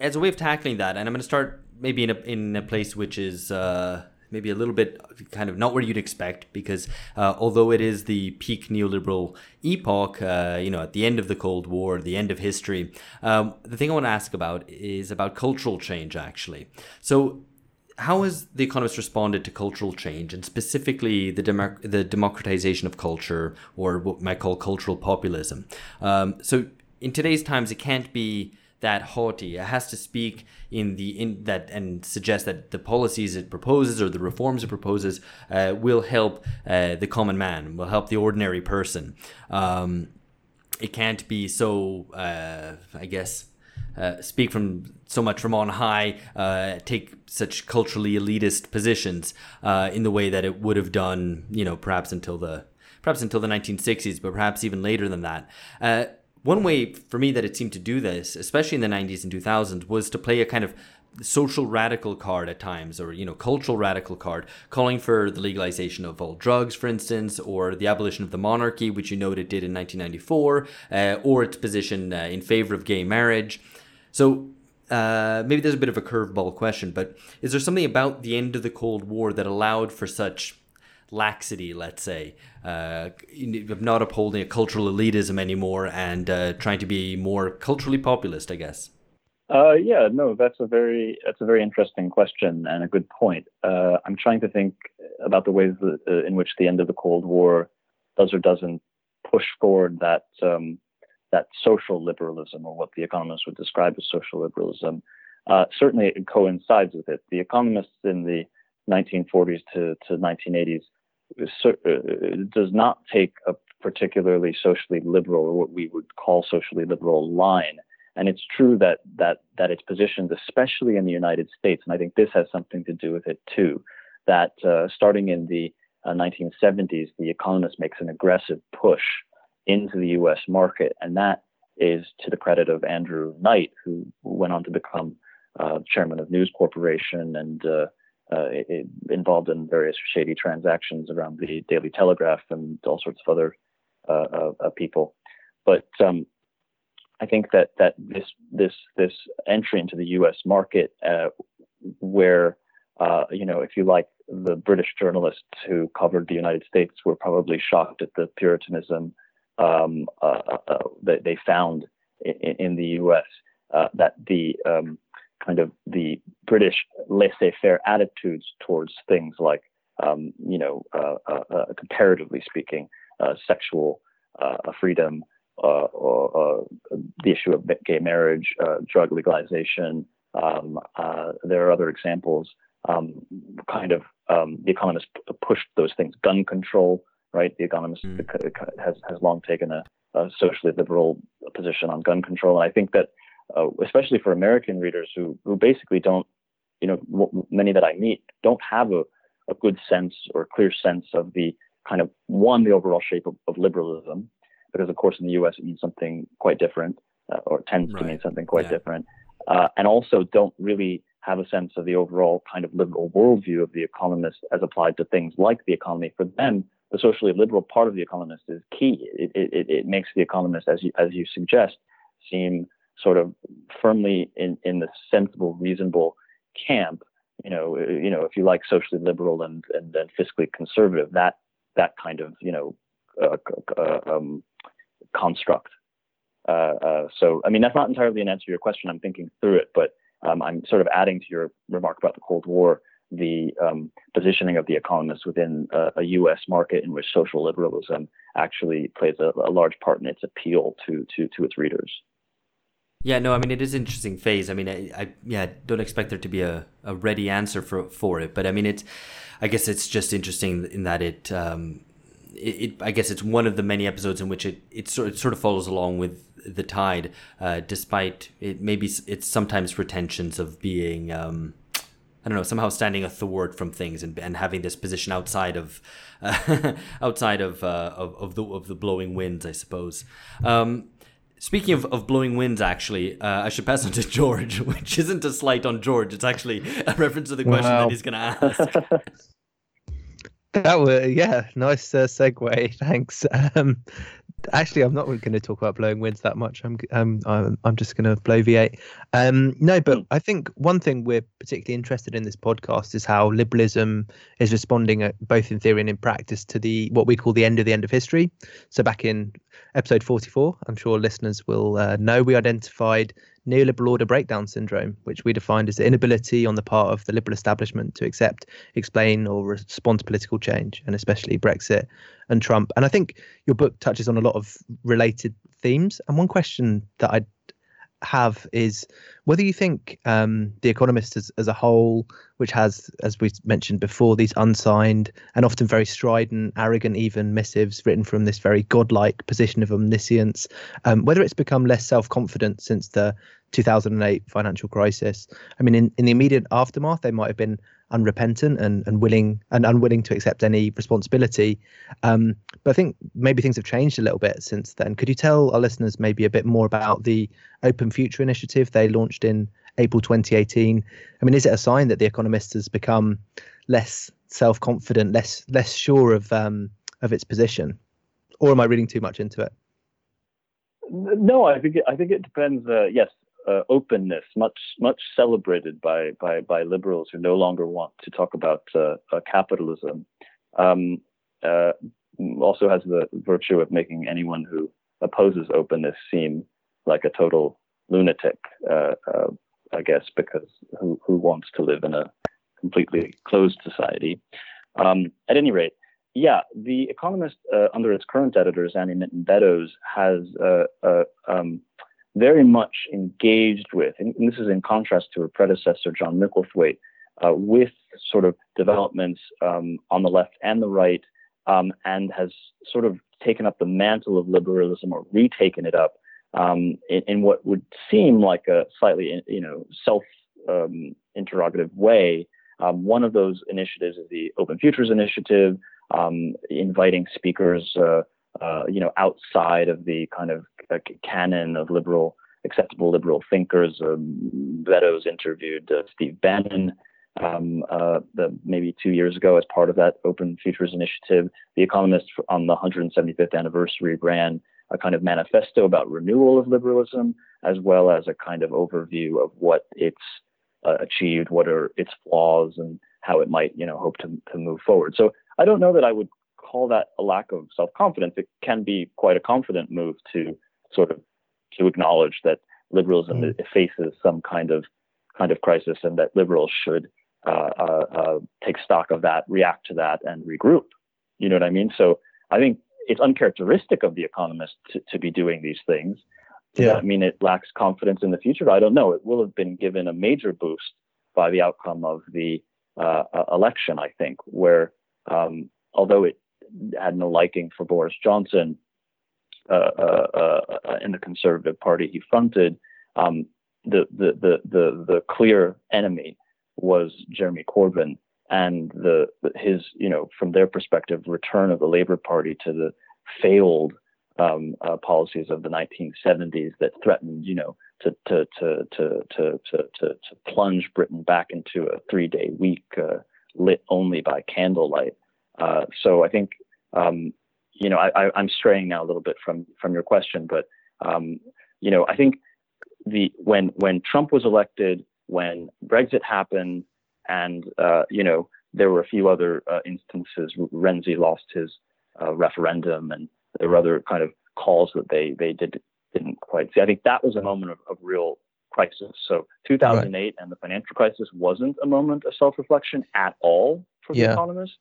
as a way of tackling that, and I'm going to start maybe in a in a place which is uh, maybe a little bit kind of not where you'd expect because uh, although it is the peak neoliberal epoch, uh, you know, at the end of the Cold War, the end of history, um, the thing I want to ask about is about cultural change actually. So. How has the Economist responded to cultural change, and specifically the dem- the democratization of culture, or what might call cultural populism? Um, so, in today's times, it can't be that haughty. It has to speak in the in that and suggest that the policies it proposes or the reforms it proposes uh, will help uh, the common man, will help the ordinary person. Um, it can't be so, uh, I guess. Uh, speak from so much from on high, uh, take such culturally elitist positions uh, in the way that it would have done, you know, perhaps until the perhaps until the 1960s, but perhaps even later than that. One way for me that it seemed to do this, especially in the 90s and 2000s, was to play a kind of social radical card at times, or you know, cultural radical card, calling for the legalization of all drugs, for instance, or the abolition of the monarchy, which you noted it did in 1994, uh, or its position uh, in favor of gay marriage. So uh, maybe there's a bit of a curveball question, but is there something about the end of the Cold War that allowed for such laxity, let's say, uh, not upholding a cultural elitism anymore and uh, trying to be more culturally populist, I guess? Uh, yeah, no, that's a very that's a very interesting question and a good point. Uh, I'm trying to think about the ways that, uh, in which the end of the Cold War does or doesn't push forward that um, that social liberalism, or what the economists would describe as social liberalism. Uh, certainly, it coincides with it. The economists in the 1940s to, to 1980s uh, does not take a particularly socially liberal, or what we would call socially liberal line and it's true that that that it's positioned, especially in the United States, and I think this has something to do with it too. That uh, starting in the uh, 1970s, the Economist makes an aggressive push into the U.S. market, and that is to the credit of Andrew Knight, who went on to become uh, chairman of News Corporation and uh, involved in various shady transactions around the Daily Telegraph and all sorts of other uh, people. But um, I think that that this this this entry into the U.S. market, uh, where uh, you know, if you like, the British journalists who covered the United States were probably shocked at the Puritanism um, uh that they found in, in the U.S. Uh, that the um, kind of the British laissez-faire attitudes towards things like, um, you know, comparatively speaking, sexual freedom uh, or, uh, the issue of gay marriage, uh, drug legalization. Um, there are other examples. Um, kind of um, the economist pushed those things. Gun control, right? The economist mm. has has long taken a, a, socially liberal position on gun control, and I think that, uh, especially for American readers who who basically don't, you know, w- many that I meet don't have a, a good sense or clear sense of the kind of one the overall shape of, of liberalism, because of course in the U.S. it means something quite different, uh, or tends right. to mean something quite yeah. different, uh, and also don't really have a sense of the overall kind of liberal worldview of the economist as applied to things like the economy. For them, the socially liberal part of the economist is key. It, it, it makes the economist, as you, as you suggest, seem sort of firmly in, in the sensible, reasonable camp. You know, you know, if you like socially liberal and and, and fiscally conservative, that that kind of you know uh, uh, um, construct. Uh, uh, so, I mean, that's not entirely an answer to your question. I'm thinking through it, but um, I'm sort of adding to your remark about the Cold War the um, positioning of the economists within a, a, U.S. market in which social liberalism actually plays a, a, large part in its appeal to to to its readers. Yeah, no, I mean it is an interesting phase. I mean, I, I yeah don't expect there to be a, a ready answer for for it, but I mean it's, I guess it's just interesting in that it um, it, it, I guess it's one of the many episodes in which it, it, sort, it sort of follows along with the tide, uh, despite it maybe it's sometimes pretensions of being, um, I don't know, somehow standing athwart from things and, and having this position outside of, uh, outside of, uh, of, of the of the blowing winds, I suppose. Um, Speaking of, of blowing winds, actually, uh, I should pass on to George, which isn't a slight on George. It's actually a reference to the question wow. that he's going to ask. That was yeah, nice uh, segue. Thanks. Um, actually, I'm not going to talk about blowing winds that much. I'm um, I'm, I'm just going to blow V8. Um, no, but hmm. I think one thing we're particularly interested in this podcast is how liberalism is responding, uh, both in theory and in practice, to the what we call the end of the end of history. So back in episode 44, I'm sure listeners will uh, know we identified neoliberal order breakdown syndrome, which we defined as the inability on the part of the liberal establishment to accept, explain, or respond to political change, and especially Brexit and Trump. And I think your book touches on a lot of related themes. And one question that I have is whether you think um, The Economist as, as a whole, which has, as we mentioned before, these unsigned and often very strident, arrogant, even missives written from this very godlike position of omniscience, um, whether it's become less self confident since the 2008 financial crisis. I mean, in, in the immediate aftermath, they might have been unrepentant and, and willing and unwilling to accept any responsibility. Um, but I think maybe things have changed a little bit since then. Could you tell our listeners maybe a bit more about the Open Future initiative they launched in April 2018. I mean, is it a sign that The Economist has become less self-confident, less less sure of um, of its position, or am I reading too much into it? No, I think it, I think it depends. Uh, yes, uh, openness, much much celebrated by, by by liberals who no longer want to talk about uh, uh capitalism. Um, uh, also has the virtue of making anyone who opposes openness seem like a total lunatic. Uh, I guess because who who wants to live in a completely closed society? Um, at any rate, yeah, The Economist, uh, under its current editors, Zanny Minton Beddoes, has uh, uh, um, very much engaged with, and this is in contrast to her predecessor, John Micklethwait, uh, with sort of developments um, on the left and the right, um, and has sort of taken up the mantle of liberalism or retaken it up um, in, in, what would seem like a slightly, you know, self um, interrogative way. Um, one of those initiatives is the Open Futures Initiative um, inviting speakers, uh, uh, you know, outside of the kind of uh, canon of liberal, acceptable liberal thinkers. Um, Beddoes interviewed uh, Steve Bannon. Um, uh, the, maybe two years ago, as part of that Open Futures Initiative, The Economist on the 175th anniversary ran a kind of manifesto about renewal of liberalism, as well as a kind of overview of what it's uh, achieved, what are its flaws, and how it might, you know, hope to, to move forward. So I don't know that I would call that a lack of self-confidence. It can be quite a confident move to sort of to acknowledge that liberalism mm. faces some kind of kind of crisis, and that liberals should uh, uh, uh, take stock of that, react to that, and regroup. You know what I mean? So I think it's uncharacteristic of the economist to, to be doing these things. Does yeah. that mean it lacks confidence in the future? I don't know. It will have been given a major boost by the outcome of the uh, uh election, I think, where um, although it had no liking for Boris Johnson uh, uh, uh, in the Conservative Party he fronted, um, the, the, the, the, the clear enemy was Jeremy Corbyn and the, his, you know, from their perspective, return of the Labour Party to the failed um, uh, policies of the 1970s that threatened, you know, to to to to to to, to plunge Britain back into a three-day week, uh, lit only by candlelight. Uh, so I think, um, you know, I, am straying now a little bit from from your question, but um, you know, I think the when when Trump was elected, when Brexit happened, and uh, you know, there were a few other uh, instances. Renzi lost his uh, referendum, and there were other kind of calls that they they did didn't quite see. I think that was a moment of, of real crisis. So 2008 right. and the financial crisis wasn't a moment of self-reflection at all for yeah. the economists.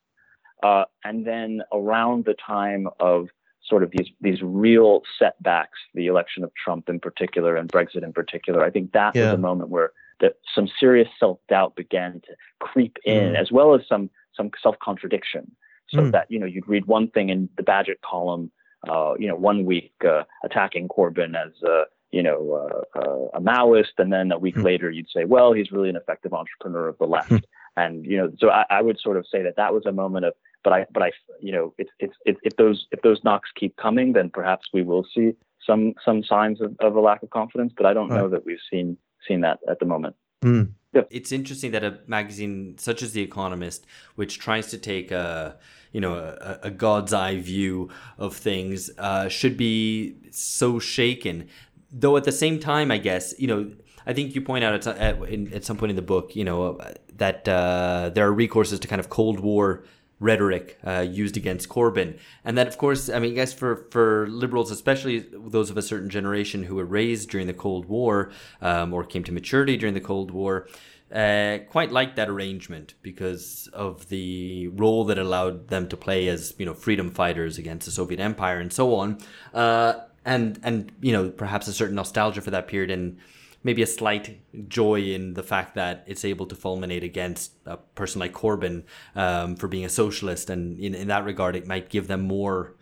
Uh, and then around the time of sort of these these real setbacks, the election of Trump in particular and Brexit in particular, I think that yeah. was a moment where that some serious self doubt began to creep in, mm. as well as some some self contradiction. So mm. that you know you'd read one thing in the Bagehot column, uh, you know, one week uh, attacking Corbyn as uh, you know uh, uh, a Maoist, and then a week mm. later you'd say, well, he's really an effective entrepreneur of the left. Hmm. and you know, so I, I would sort of say that that was a moment of but I, but I, you know, it's, it's, it, if those, if those knocks keep coming, then perhaps we will see some, some signs of, of a lack of confidence. But I don't right. know that we've seen, seen that at the moment. Mm. Yeah. It's interesting that a magazine such as The Economist, which tries to take a, you know, a, a God's eye view of things, uh, should be so shaken. Though at the same time, I guess, you know, I think you point out at, at, at some point in the book, you know, that uh, there are recourses to kind of Cold War rhetoric uh, used against Corbyn. And that, of course, I mean, I guess for, for liberals, especially those of a certain generation who were raised during the Cold War um, or came to maturity during the Cold War, uh, quite liked that arrangement because of the role that allowed them to play as, you know, freedom fighters against the Soviet Empire and so on. Uh, and, and, you know, perhaps a certain nostalgia for that period and maybe a slight joy in the fact that it's able to fulminate against a person like Corbyn um, for being a socialist, and in, in that regard, it might give them more.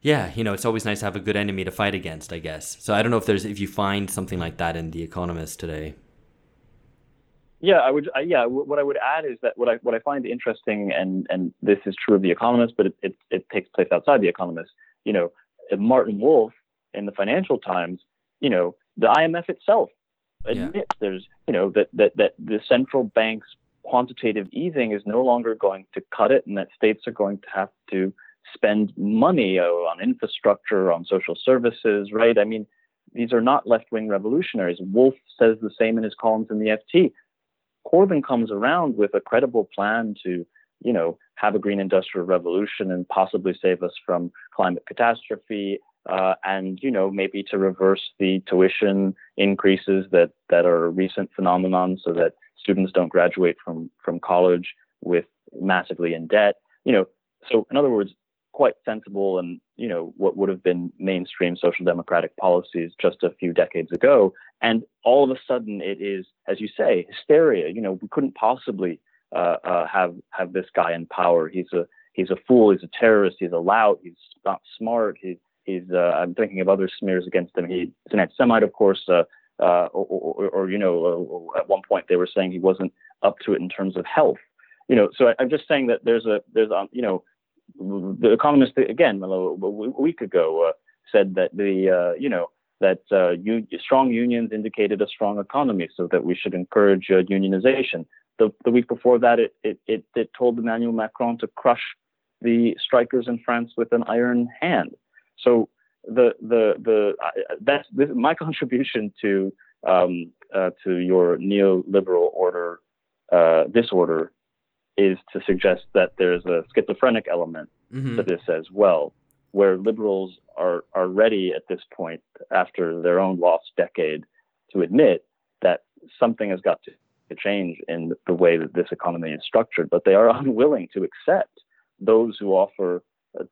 Yeah, you know, it's always nice to have a good enemy to fight against, I guess. So I don't know if there's if you find something like that in The Economist today. Yeah, I would. Yeah, what I would add is that what I what I find interesting, and and this is true of The Economist, but it it, it takes place outside The Economist. You know, Martin Wolf in the Financial Times, you know, the IMF itself admit yeah. there's you know that that that the central bank's quantitative easing is no longer going to cut it, and that states are going to have to spend money uh, on infrastructure, on social services, right? I mean, these are not left-wing revolutionaries. Wolf says the same in his columns in the FT. Corbyn comes around with a credible plan to, you know, have a green industrial revolution and possibly save us from climate catastrophe, uh, and you know maybe to reverse the tuition increases that that are a recent phenomenon, so that students don't graduate from from college with massively in debt. You know, so in other words, quite sensible and you know what would have been mainstream social democratic policies just a few decades ago. And all of a sudden, it is, as you say, hysteria. You know, we couldn't possibly uh, uh, have have this guy in power. He's a he's a fool. He's a terrorist. He's a lout. He's not smart. He, he's uh, I'm thinking of other smears against him. He's an anti-Semite, of course. Uh, uh, or, or, or, you know, uh, at one point they were saying he wasn't up to it in terms of health. You know, so I, am just saying that there's a there's um you know, the economist again a week ago uh, said that the uh, you know that uh, u- strong unions indicated a strong economy, so that we should encourage uh, unionization. The, the week before that, it, it, it, it told Emmanuel Macron to crush the strikers in France with an iron hand. So the the the uh, that's this, my contribution to um, uh, to your neoliberal order uh, disorder is to suggest that there's a schizophrenic element mm-hmm. to this as well, where liberals are are ready at this point after their own lost decade to admit that something has got to, to change in the way that this economy is structured, but they are unwilling to accept those who offer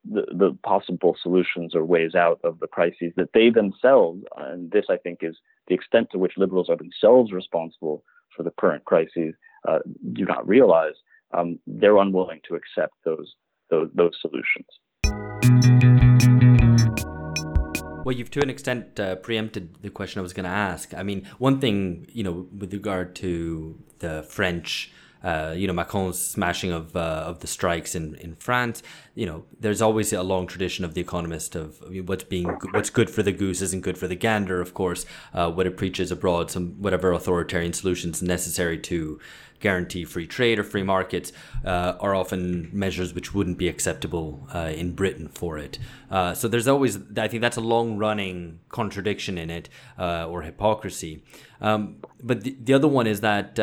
the, the possible solutions or ways out of the crises that they themselves, and this I think is the extent to which liberals are themselves responsible for the current crises, uh, do not realize. Um, they're unwilling to accept those, those, those solutions. Well, you've to an extent uh, preempted the question I was going to ask. I mean, one thing, you know, with regard to the French uh, you know Macron's smashing of uh, of the strikes in, in France. You know, there's always a long tradition of the economist of what's being what's good for the goose isn't good for the gander. Of course, uh, what it preaches abroad, some whatever authoritarian solutions necessary to guarantee free trade or free markets uh, are often measures which wouldn't be acceptable uh, in Britain for it. So there's always, I think that's a long running contradiction in it or hypocrisy. Um, but the, the other one is that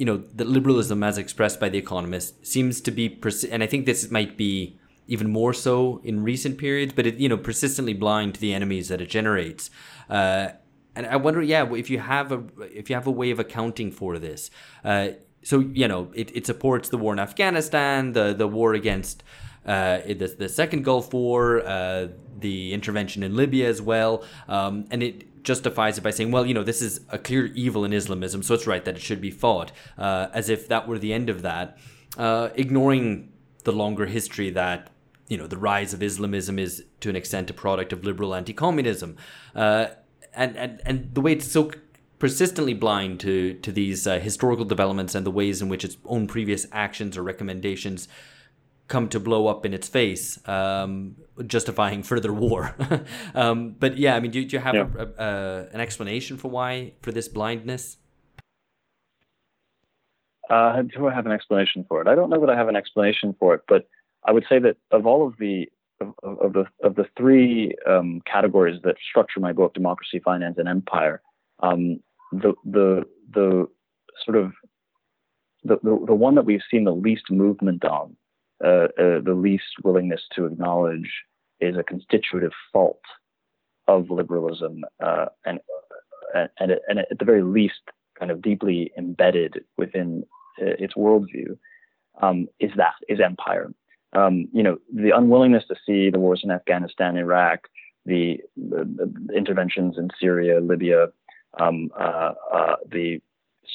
you know, the liberalism as expressed by the economist seems to be, and I think this might be even more so in recent periods, but it, you know, persistently blind to the enemies that it generates. Uh, and I wonder, yeah, if you have a if you have a way of accounting for this. Uh, so you know, it, it supports the war in Afghanistan, the the war against uh, the the second Gulf War, uh, the intervention in Libya as well, um, and it justifies it by saying, well, you know, this is a clear evil in Islamism, so it's right that it should be fought, uh, as if that were the end of that, uh, ignoring the longer history that, you know, the rise of Islamism is to an extent a product of liberal anti communism. Uh, and, and, and the way it's so persistently blind to, to these uh, historical developments and the ways in which its own previous actions or recommendations come to blow up in its face, um, justifying further war. um, but yeah, I mean, do, do you have yeah. a, a, an explanation for why for this blindness? Uh, do I have an explanation for it? I don't know that I have an explanation for it, but I would say that of all of the of, of the of the three um, categories that structure my book, democracy, finance, and empire, um, the the the sort of the, the, the one that we've seen the least movement on uh, uh, the least willingness to acknowledge is a constitutive fault of liberalism, uh, and, uh, and, and at the very least, kind of deeply embedded within uh, its worldview, um, is that is empire. Um, you know, the unwillingness to see the wars in Afghanistan, Iraq, the, the, interventions in Syria, Libya, um, uh, the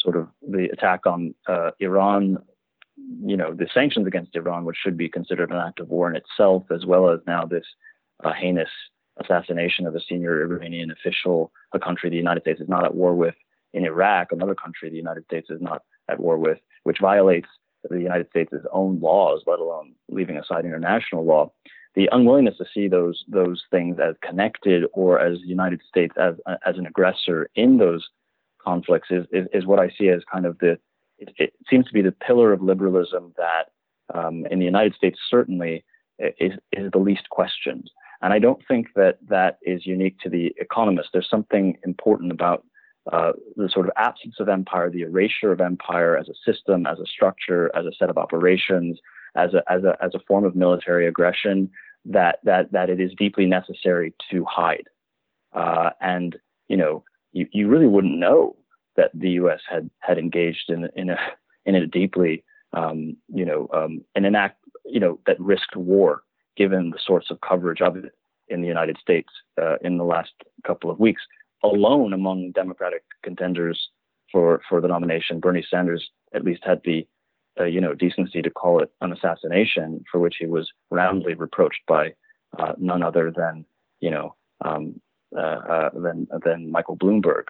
sort of the attack on Iran you know, the sanctions against Iran, which should be considered an act of war in itself, as well as now this uh, heinous assassination of a senior Iranian official, a country the United States is not at war with, in Iraq, another country the United States is not at war with, which violates the United States' own laws, let alone leaving aside international law. The unwillingness to see those those things as connected or as the United States as as an aggressor in those conflicts is, is, is what I see as kind of the it, it, seems to be the pillar of liberalism that um, in the United States certainly is, is the least questioned. And I don't think that that is unique to the economist. There's something important about uh, the sort of absence of empire, the erasure of empire as a system, as a structure, as a set of operations, as a, as a, as a form of military aggression that, that, that it is deeply necessary to hide. Uh, and, you know, you, you really wouldn't know that the U.S. had, had engaged in, in a, in a deeply, um, you know, um, in an act, you know, that risked war, given the sorts of coverage of it in the United States uh, in the last couple of weeks alone among Democratic contenders for for the nomination. Bernie Sanders at least had the uh, you know decency to call it an assassination, for which he was roundly reproached by uh, none other than you know um, uh, uh than than Michael Bloomberg.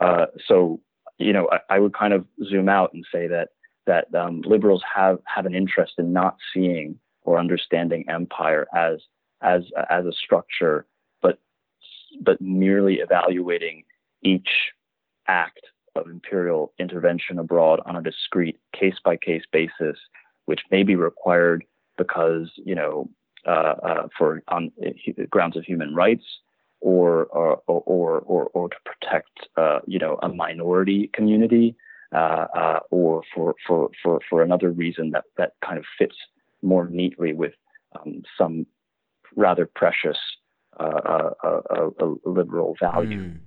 Uh, so you know I, I, would kind of zoom out and say that that um, liberals have have an interest in not seeing or understanding empire as as as a structure but but merely evaluating each act of imperial intervention abroad on a discrete case by case basis, which may be required because, you know, uh, uh, for on grounds of human rights or or or or, or to protect, uh, you know, a minority community, uh, uh, or for, for for for another reason that that kind of fits more neatly with um, some rather precious a, a, liberal value. Mm.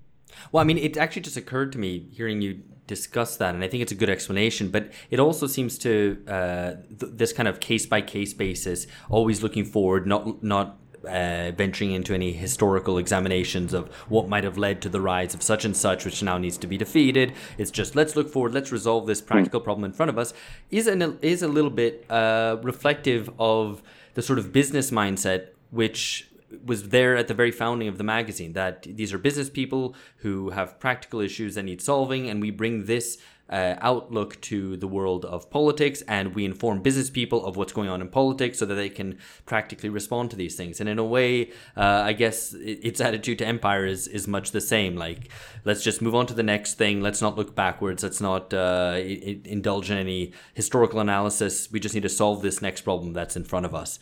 Well, I mean, it actually just occurred to me hearing you discuss that, and I think it's a good explanation. But it also seems to uh, th- this kind of case by case basis, always looking forward, not not uh, venturing into any historical examinations of what might have led to the rise of such and such, which now needs to be defeated. It's just let's look forward, let's resolve this practical mm. problem in front of us. Is an, is a little bit uh, reflective of the sort of business mindset which was there at the very founding of the magazine that these are business people who have practical issues that need solving, and we bring this uh, outlook to the world of politics and we inform business people of what's going on in politics so that they can practically respond to these things. And in a way, uh, I guess its attitude to empire is, is much the same. Like, let's just move on to the next thing. Let's not look backwards. Let's not uh, indulge in any historical analysis. We just need to solve this next problem that's in front of us.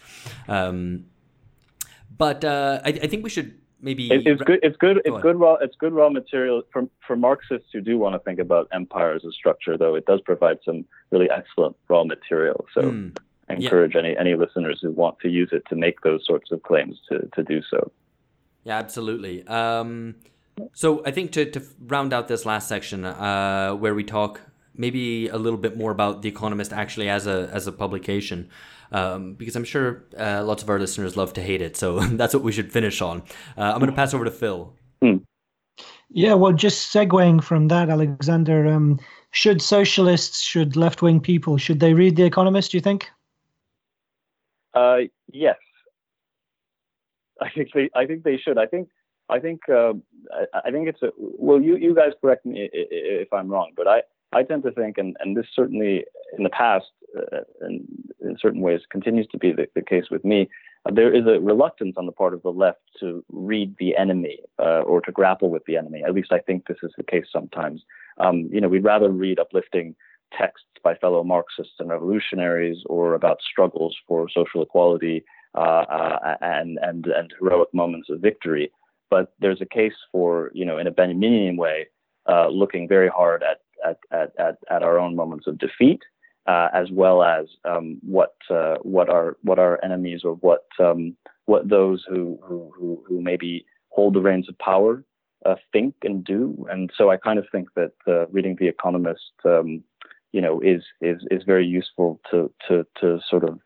Um, but uh, I, I, think we should maybe. It, it's good. It's good. Go it's good raw. It's good raw material for for Marxists who do want to think about empire as a structure. Though it does provide some really excellent raw material. So. Mm. I encourage yeah. any, any listeners who want to use it to make those sorts of claims to, to do so. Yeah, absolutely. Um, so I think to, to round out this last section, uh, where we talk maybe a little bit more about The Economist actually as a as a publication um, because I'm sure uh, lots of our listeners love to hate it. So that's what we should finish on. Uh, I'm going to pass over to Phil. Hmm. Yeah, well, just segueing from that, Alexander, um, should socialists, should left wing people, should they read The Economist, do you think? Uh, yes. I think they. I think they should. I think. I think. Uh, I, I, think it's a. Well, you you guys correct me if I'm wrong, but I I tend to think, and and this certainly in the past, uh, and in certain ways continues to be the, the case with me, uh, there is a reluctance on the part of the left to read the enemy uh, or to grapple with the enemy. At least I think this is the case sometimes. Um, you know, we'd rather read uplifting texts by fellow Marxists and revolutionaries or about struggles for social equality uh, uh and, and, and heroic moments of victory. But there's a case for, you know, in a Benjaminian way, uh, looking very hard at, at, at, at, at our own moments of defeat uh, as well as um, what uh, what our what our enemies or what um, what those who, who who maybe hold the reins of power uh, think and do. And so I kind of think that uh, reading The Economist, um, you know, is is is very useful to to to sort of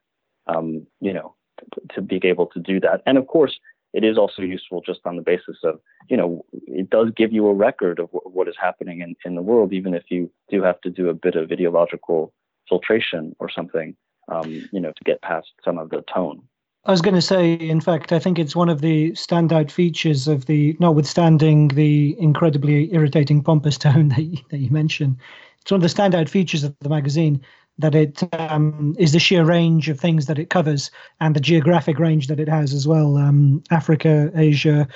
um, you know to, to be able to do that. And of course. It is also useful just on the basis of, you know, it does give you a record of w- what is happening in, in the world, even if you do have to do a bit of ideological filtration or something, um, you know, to get past some of the tone. I was going to say, in fact, I think it's one of the standout features of the, notwithstanding the incredibly irritating pompous tone that you, that you mentioned, it's one of the standout features of the magazine that it um, is the sheer range of things that it covers and the geographic range that it has as well um, Africa, Asia.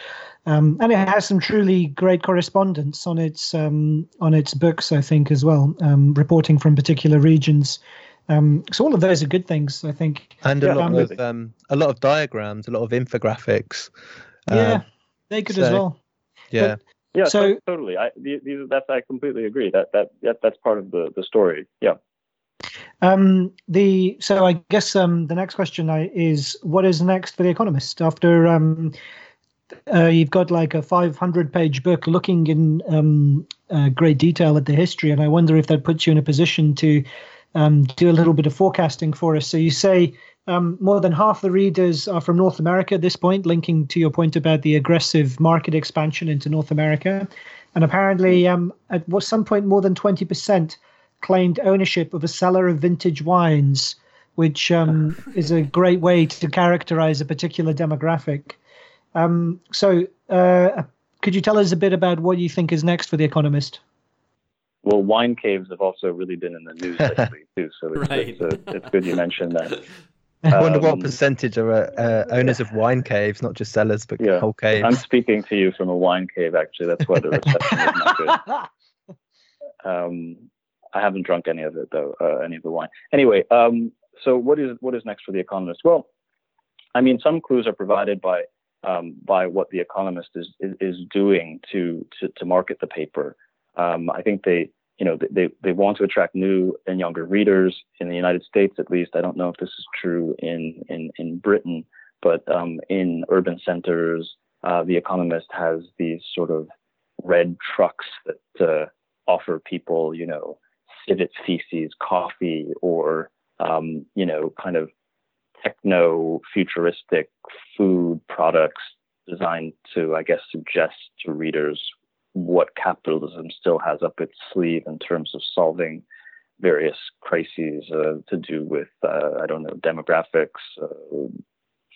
Um, and it has some truly great correspondence on its um, on its books, I think, as well, um, reporting from particular regions. Um, so all of those are good things, I think. And a yeah, lot of a lot of diagrams, a lot of infographics. Yeah, they could so, as well. Yeah. But, yeah, so totally. I these, that's I completely agree. That that, that that's part of the the story. Yeah. Um, the so I guess um, the next question is what is next for the Economist after um, uh, you've got like a 500 page book looking in um, uh, great detail at the history, and I wonder if that puts you in a position to um, do a little bit of forecasting for us. So you say um, more than half the readers are from North America at this point, linking to your point about the aggressive market expansion into North America. And apparently, at some point, more than 20% claimed ownership of a cellar of vintage wines, which um, is a great way to characterize a particular demographic. Um, so, uh, could you tell us a bit about what you think is next for The Economist? Well, wine caves have also really been in the news lately too, so it's, right. it's, uh, it's good you mentioned that. I wonder um, what percentage are uh, owners of wine caves, not just cellars, but yeah, whole caves. I'm speaking to you from a wine cave, actually. That's why the reception is not good. Um, I haven't drunk any of it though, uh, any of the wine. Anyway, um, so what is what is next for the Economist? Well, I mean, some clues are provided by um, by what the Economist is is, doing to, to, to market the paper. Um, I think they you know they they want to attract new and younger readers in the United States at least. I don't know if this is true in in in Britain, but um, in urban centers, uh, the Economist has these sort of red trucks that uh, offer people you know civet feces coffee or um, you know kind of techno futuristic food products designed to, I guess, suggest to readers what capitalism still has up its sleeve in terms of solving various crises uh, to do with, uh, I don't know, demographics, uh,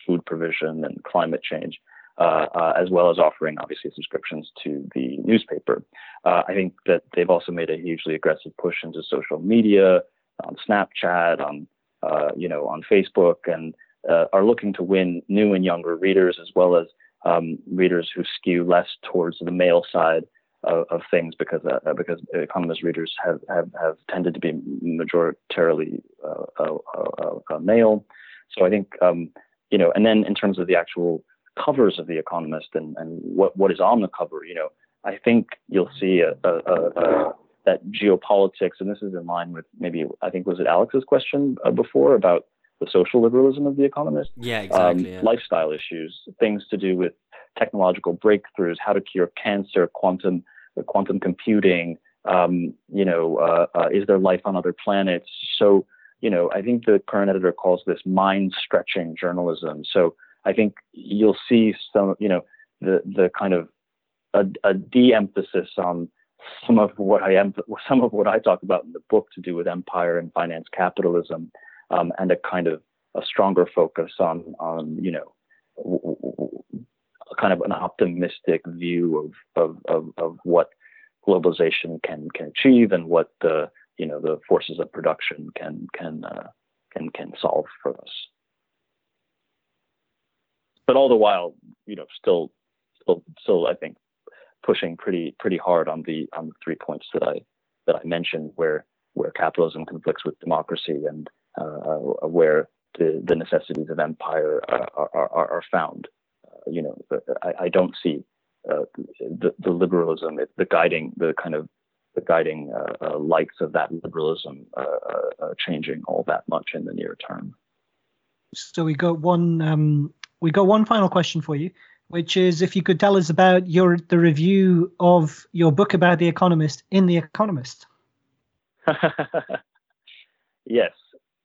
food provision, and climate change, uh, uh, as well as offering, obviously, subscriptions to the newspaper. Uh, I think that they've also made a hugely aggressive push into social media, on Snapchat, on uh, you know, on Facebook and uh, are looking to win new and younger readers as well as um, readers who skew less towards the male side of, of things because because economist readers have, have, have tended to be majoritarily male. So I think um, you know, and then in terms of the actual covers of the Economist and, and what what is on the cover, you know, I think you'll see a, a, a, that geopolitics, and this is in line with maybe I think was it Alex's question uh, before about the social liberalism of the Economist. Yeah, exactly. Um, yeah. Lifestyle issues, things to do with technological breakthroughs, how to cure cancer, quantum quantum computing. Um, you know, uh, uh, is there life on other planets? So, you know, I think the current editor calls this mind-stretching journalism. So, I think you'll see some, you know, the the kind of a, a de-emphasis on some of what I am, some of what I talk about in the book to do with empire and finance capitalism, um, and a kind of a stronger focus on on you know w- kind of an optimistic view of, of of of what globalization can can achieve and what the you know the forces of production can can uh, can can solve for us. But all the while, you know, still still still I think pushing pretty pretty hard on the on the three points that I that I mentioned, where where capitalism conflicts with democracy and uh, where the, the necessities of empire are, are, are found. Uh, you know, I, I don't see uh, the, the liberalism, the guiding, the kind of the guiding uh, uh, lights of that liberalism uh, changing all that much in the near term. So we got one um, we got one final question for you which is if you could tell us about your the review of your book about the Economist in the Economist. yes,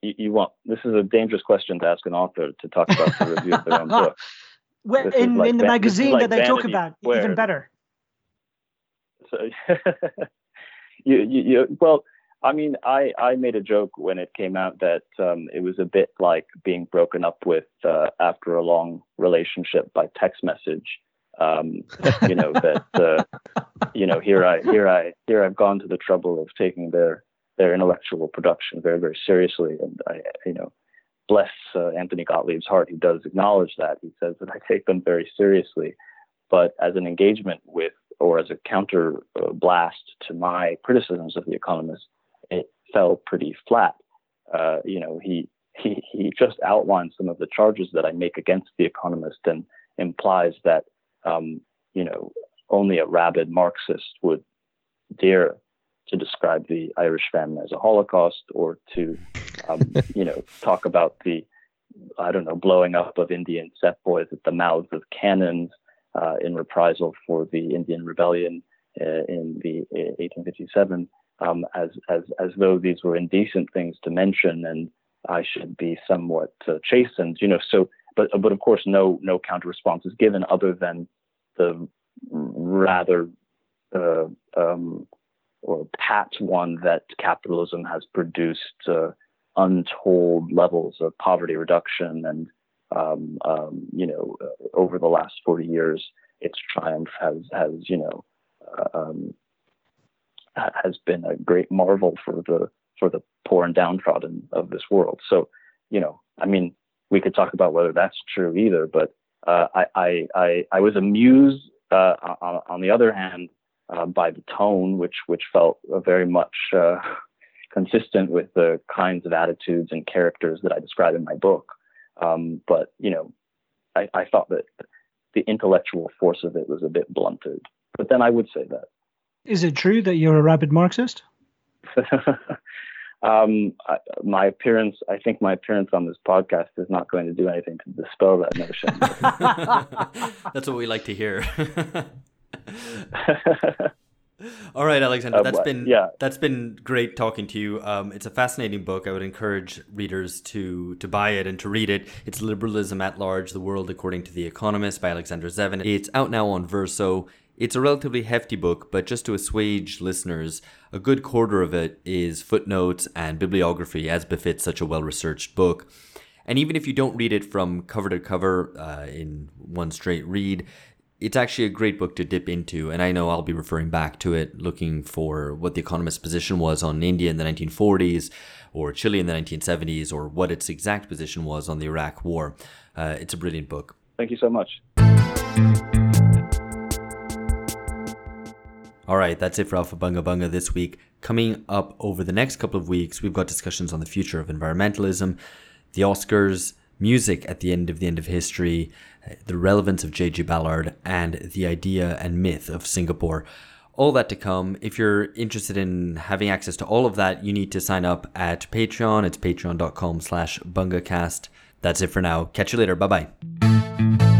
you, you, want. This is a dangerous question to ask an author to talk about the review of their own book. Well, in, like, in the magazine like that they talk about, Squared. even better. So, you, you, you, well, I mean, I, I made a joke when it came out that um, it was a bit like being broken up with uh, after a long relationship by text message. Um, you know that uh, you know here I here I here I've gone to the trouble of taking their their intellectual production very, very seriously. And I, you know, bless uh, Anthony Gottlieb's heart, he does acknowledge that. He says that I take them very seriously. But as an engagement with, or as a counter uh, blast to my criticisms of The Economist, fell pretty flat. Uh, you know, he, he, he just outlined some of the charges that I make against The Economist and implies that, um, you know, only a rabid Marxist would dare to describe the Irish famine as a Holocaust or to, um, you know, talk about the, I don't know, blowing up of Indian sepoys at the mouths of cannons uh, in reprisal for the Indian rebellion uh, in the 1857, uh, um, as as as though these were indecent things to mention, and I should be somewhat uh, chastened, you know. So, but but of course, no no counter response is given other than the rather uh, um, or pat one that capitalism has produced uh, untold levels of poverty reduction and um, um, you know uh, over the last 40 years its triumph has has you know uh, um, has been a great marvel for the for the poor and downtrodden of this world so you know i mean we could talk about whether that's true either but uh, I, I, I I was amused uh, on, on, the other hand uh, by the tone, which which felt very much uh, consistent with the kinds of attitudes and characters that I describe in my book. Um, but you know, I, I thought that the intellectual force of it was a bit blunted. But then I would say that. Is it true that you're a rabid Marxist? um, I, my appearance, I think my appearance on this podcast is not going to do anything to dispel that notion. That's what we like to hear. All right, Alexander, that's uh, been yeah. that's been great talking to you. Um, it's a fascinating book. I would encourage readers to to buy it and to read it. It's Liberalism at Large: The World According to the Economist by Alexander Zevin. It's out now on Verso. It's a relatively hefty book, but just to assuage listeners, a good quarter of it is footnotes and bibliography, as befits such a well-researched book. And even if you don't read it from cover to cover uh, in one straight read, it's actually a great book to dip into, and I know I'll be referring back to it, looking for what the Economist's position was on India in the 1940s, or Chile in the 1970s, or what its exact position was on the Iraq War. Uh, it's a brilliant book. Thank you so much. All right, that's it for Aufhebunga Bunga this week. Coming up over the next couple of weeks, we've got discussions on the future of environmentalism, the Oscars, music at the end of the end of history, the relevance of J.G. Ballard, and the idea and myth of Singapore. All that to come. If you're interested in having access to all of that, you need to sign up at Patreon. It's patreon.com slash bungacast. That's it for now. Catch you later. Bye bye.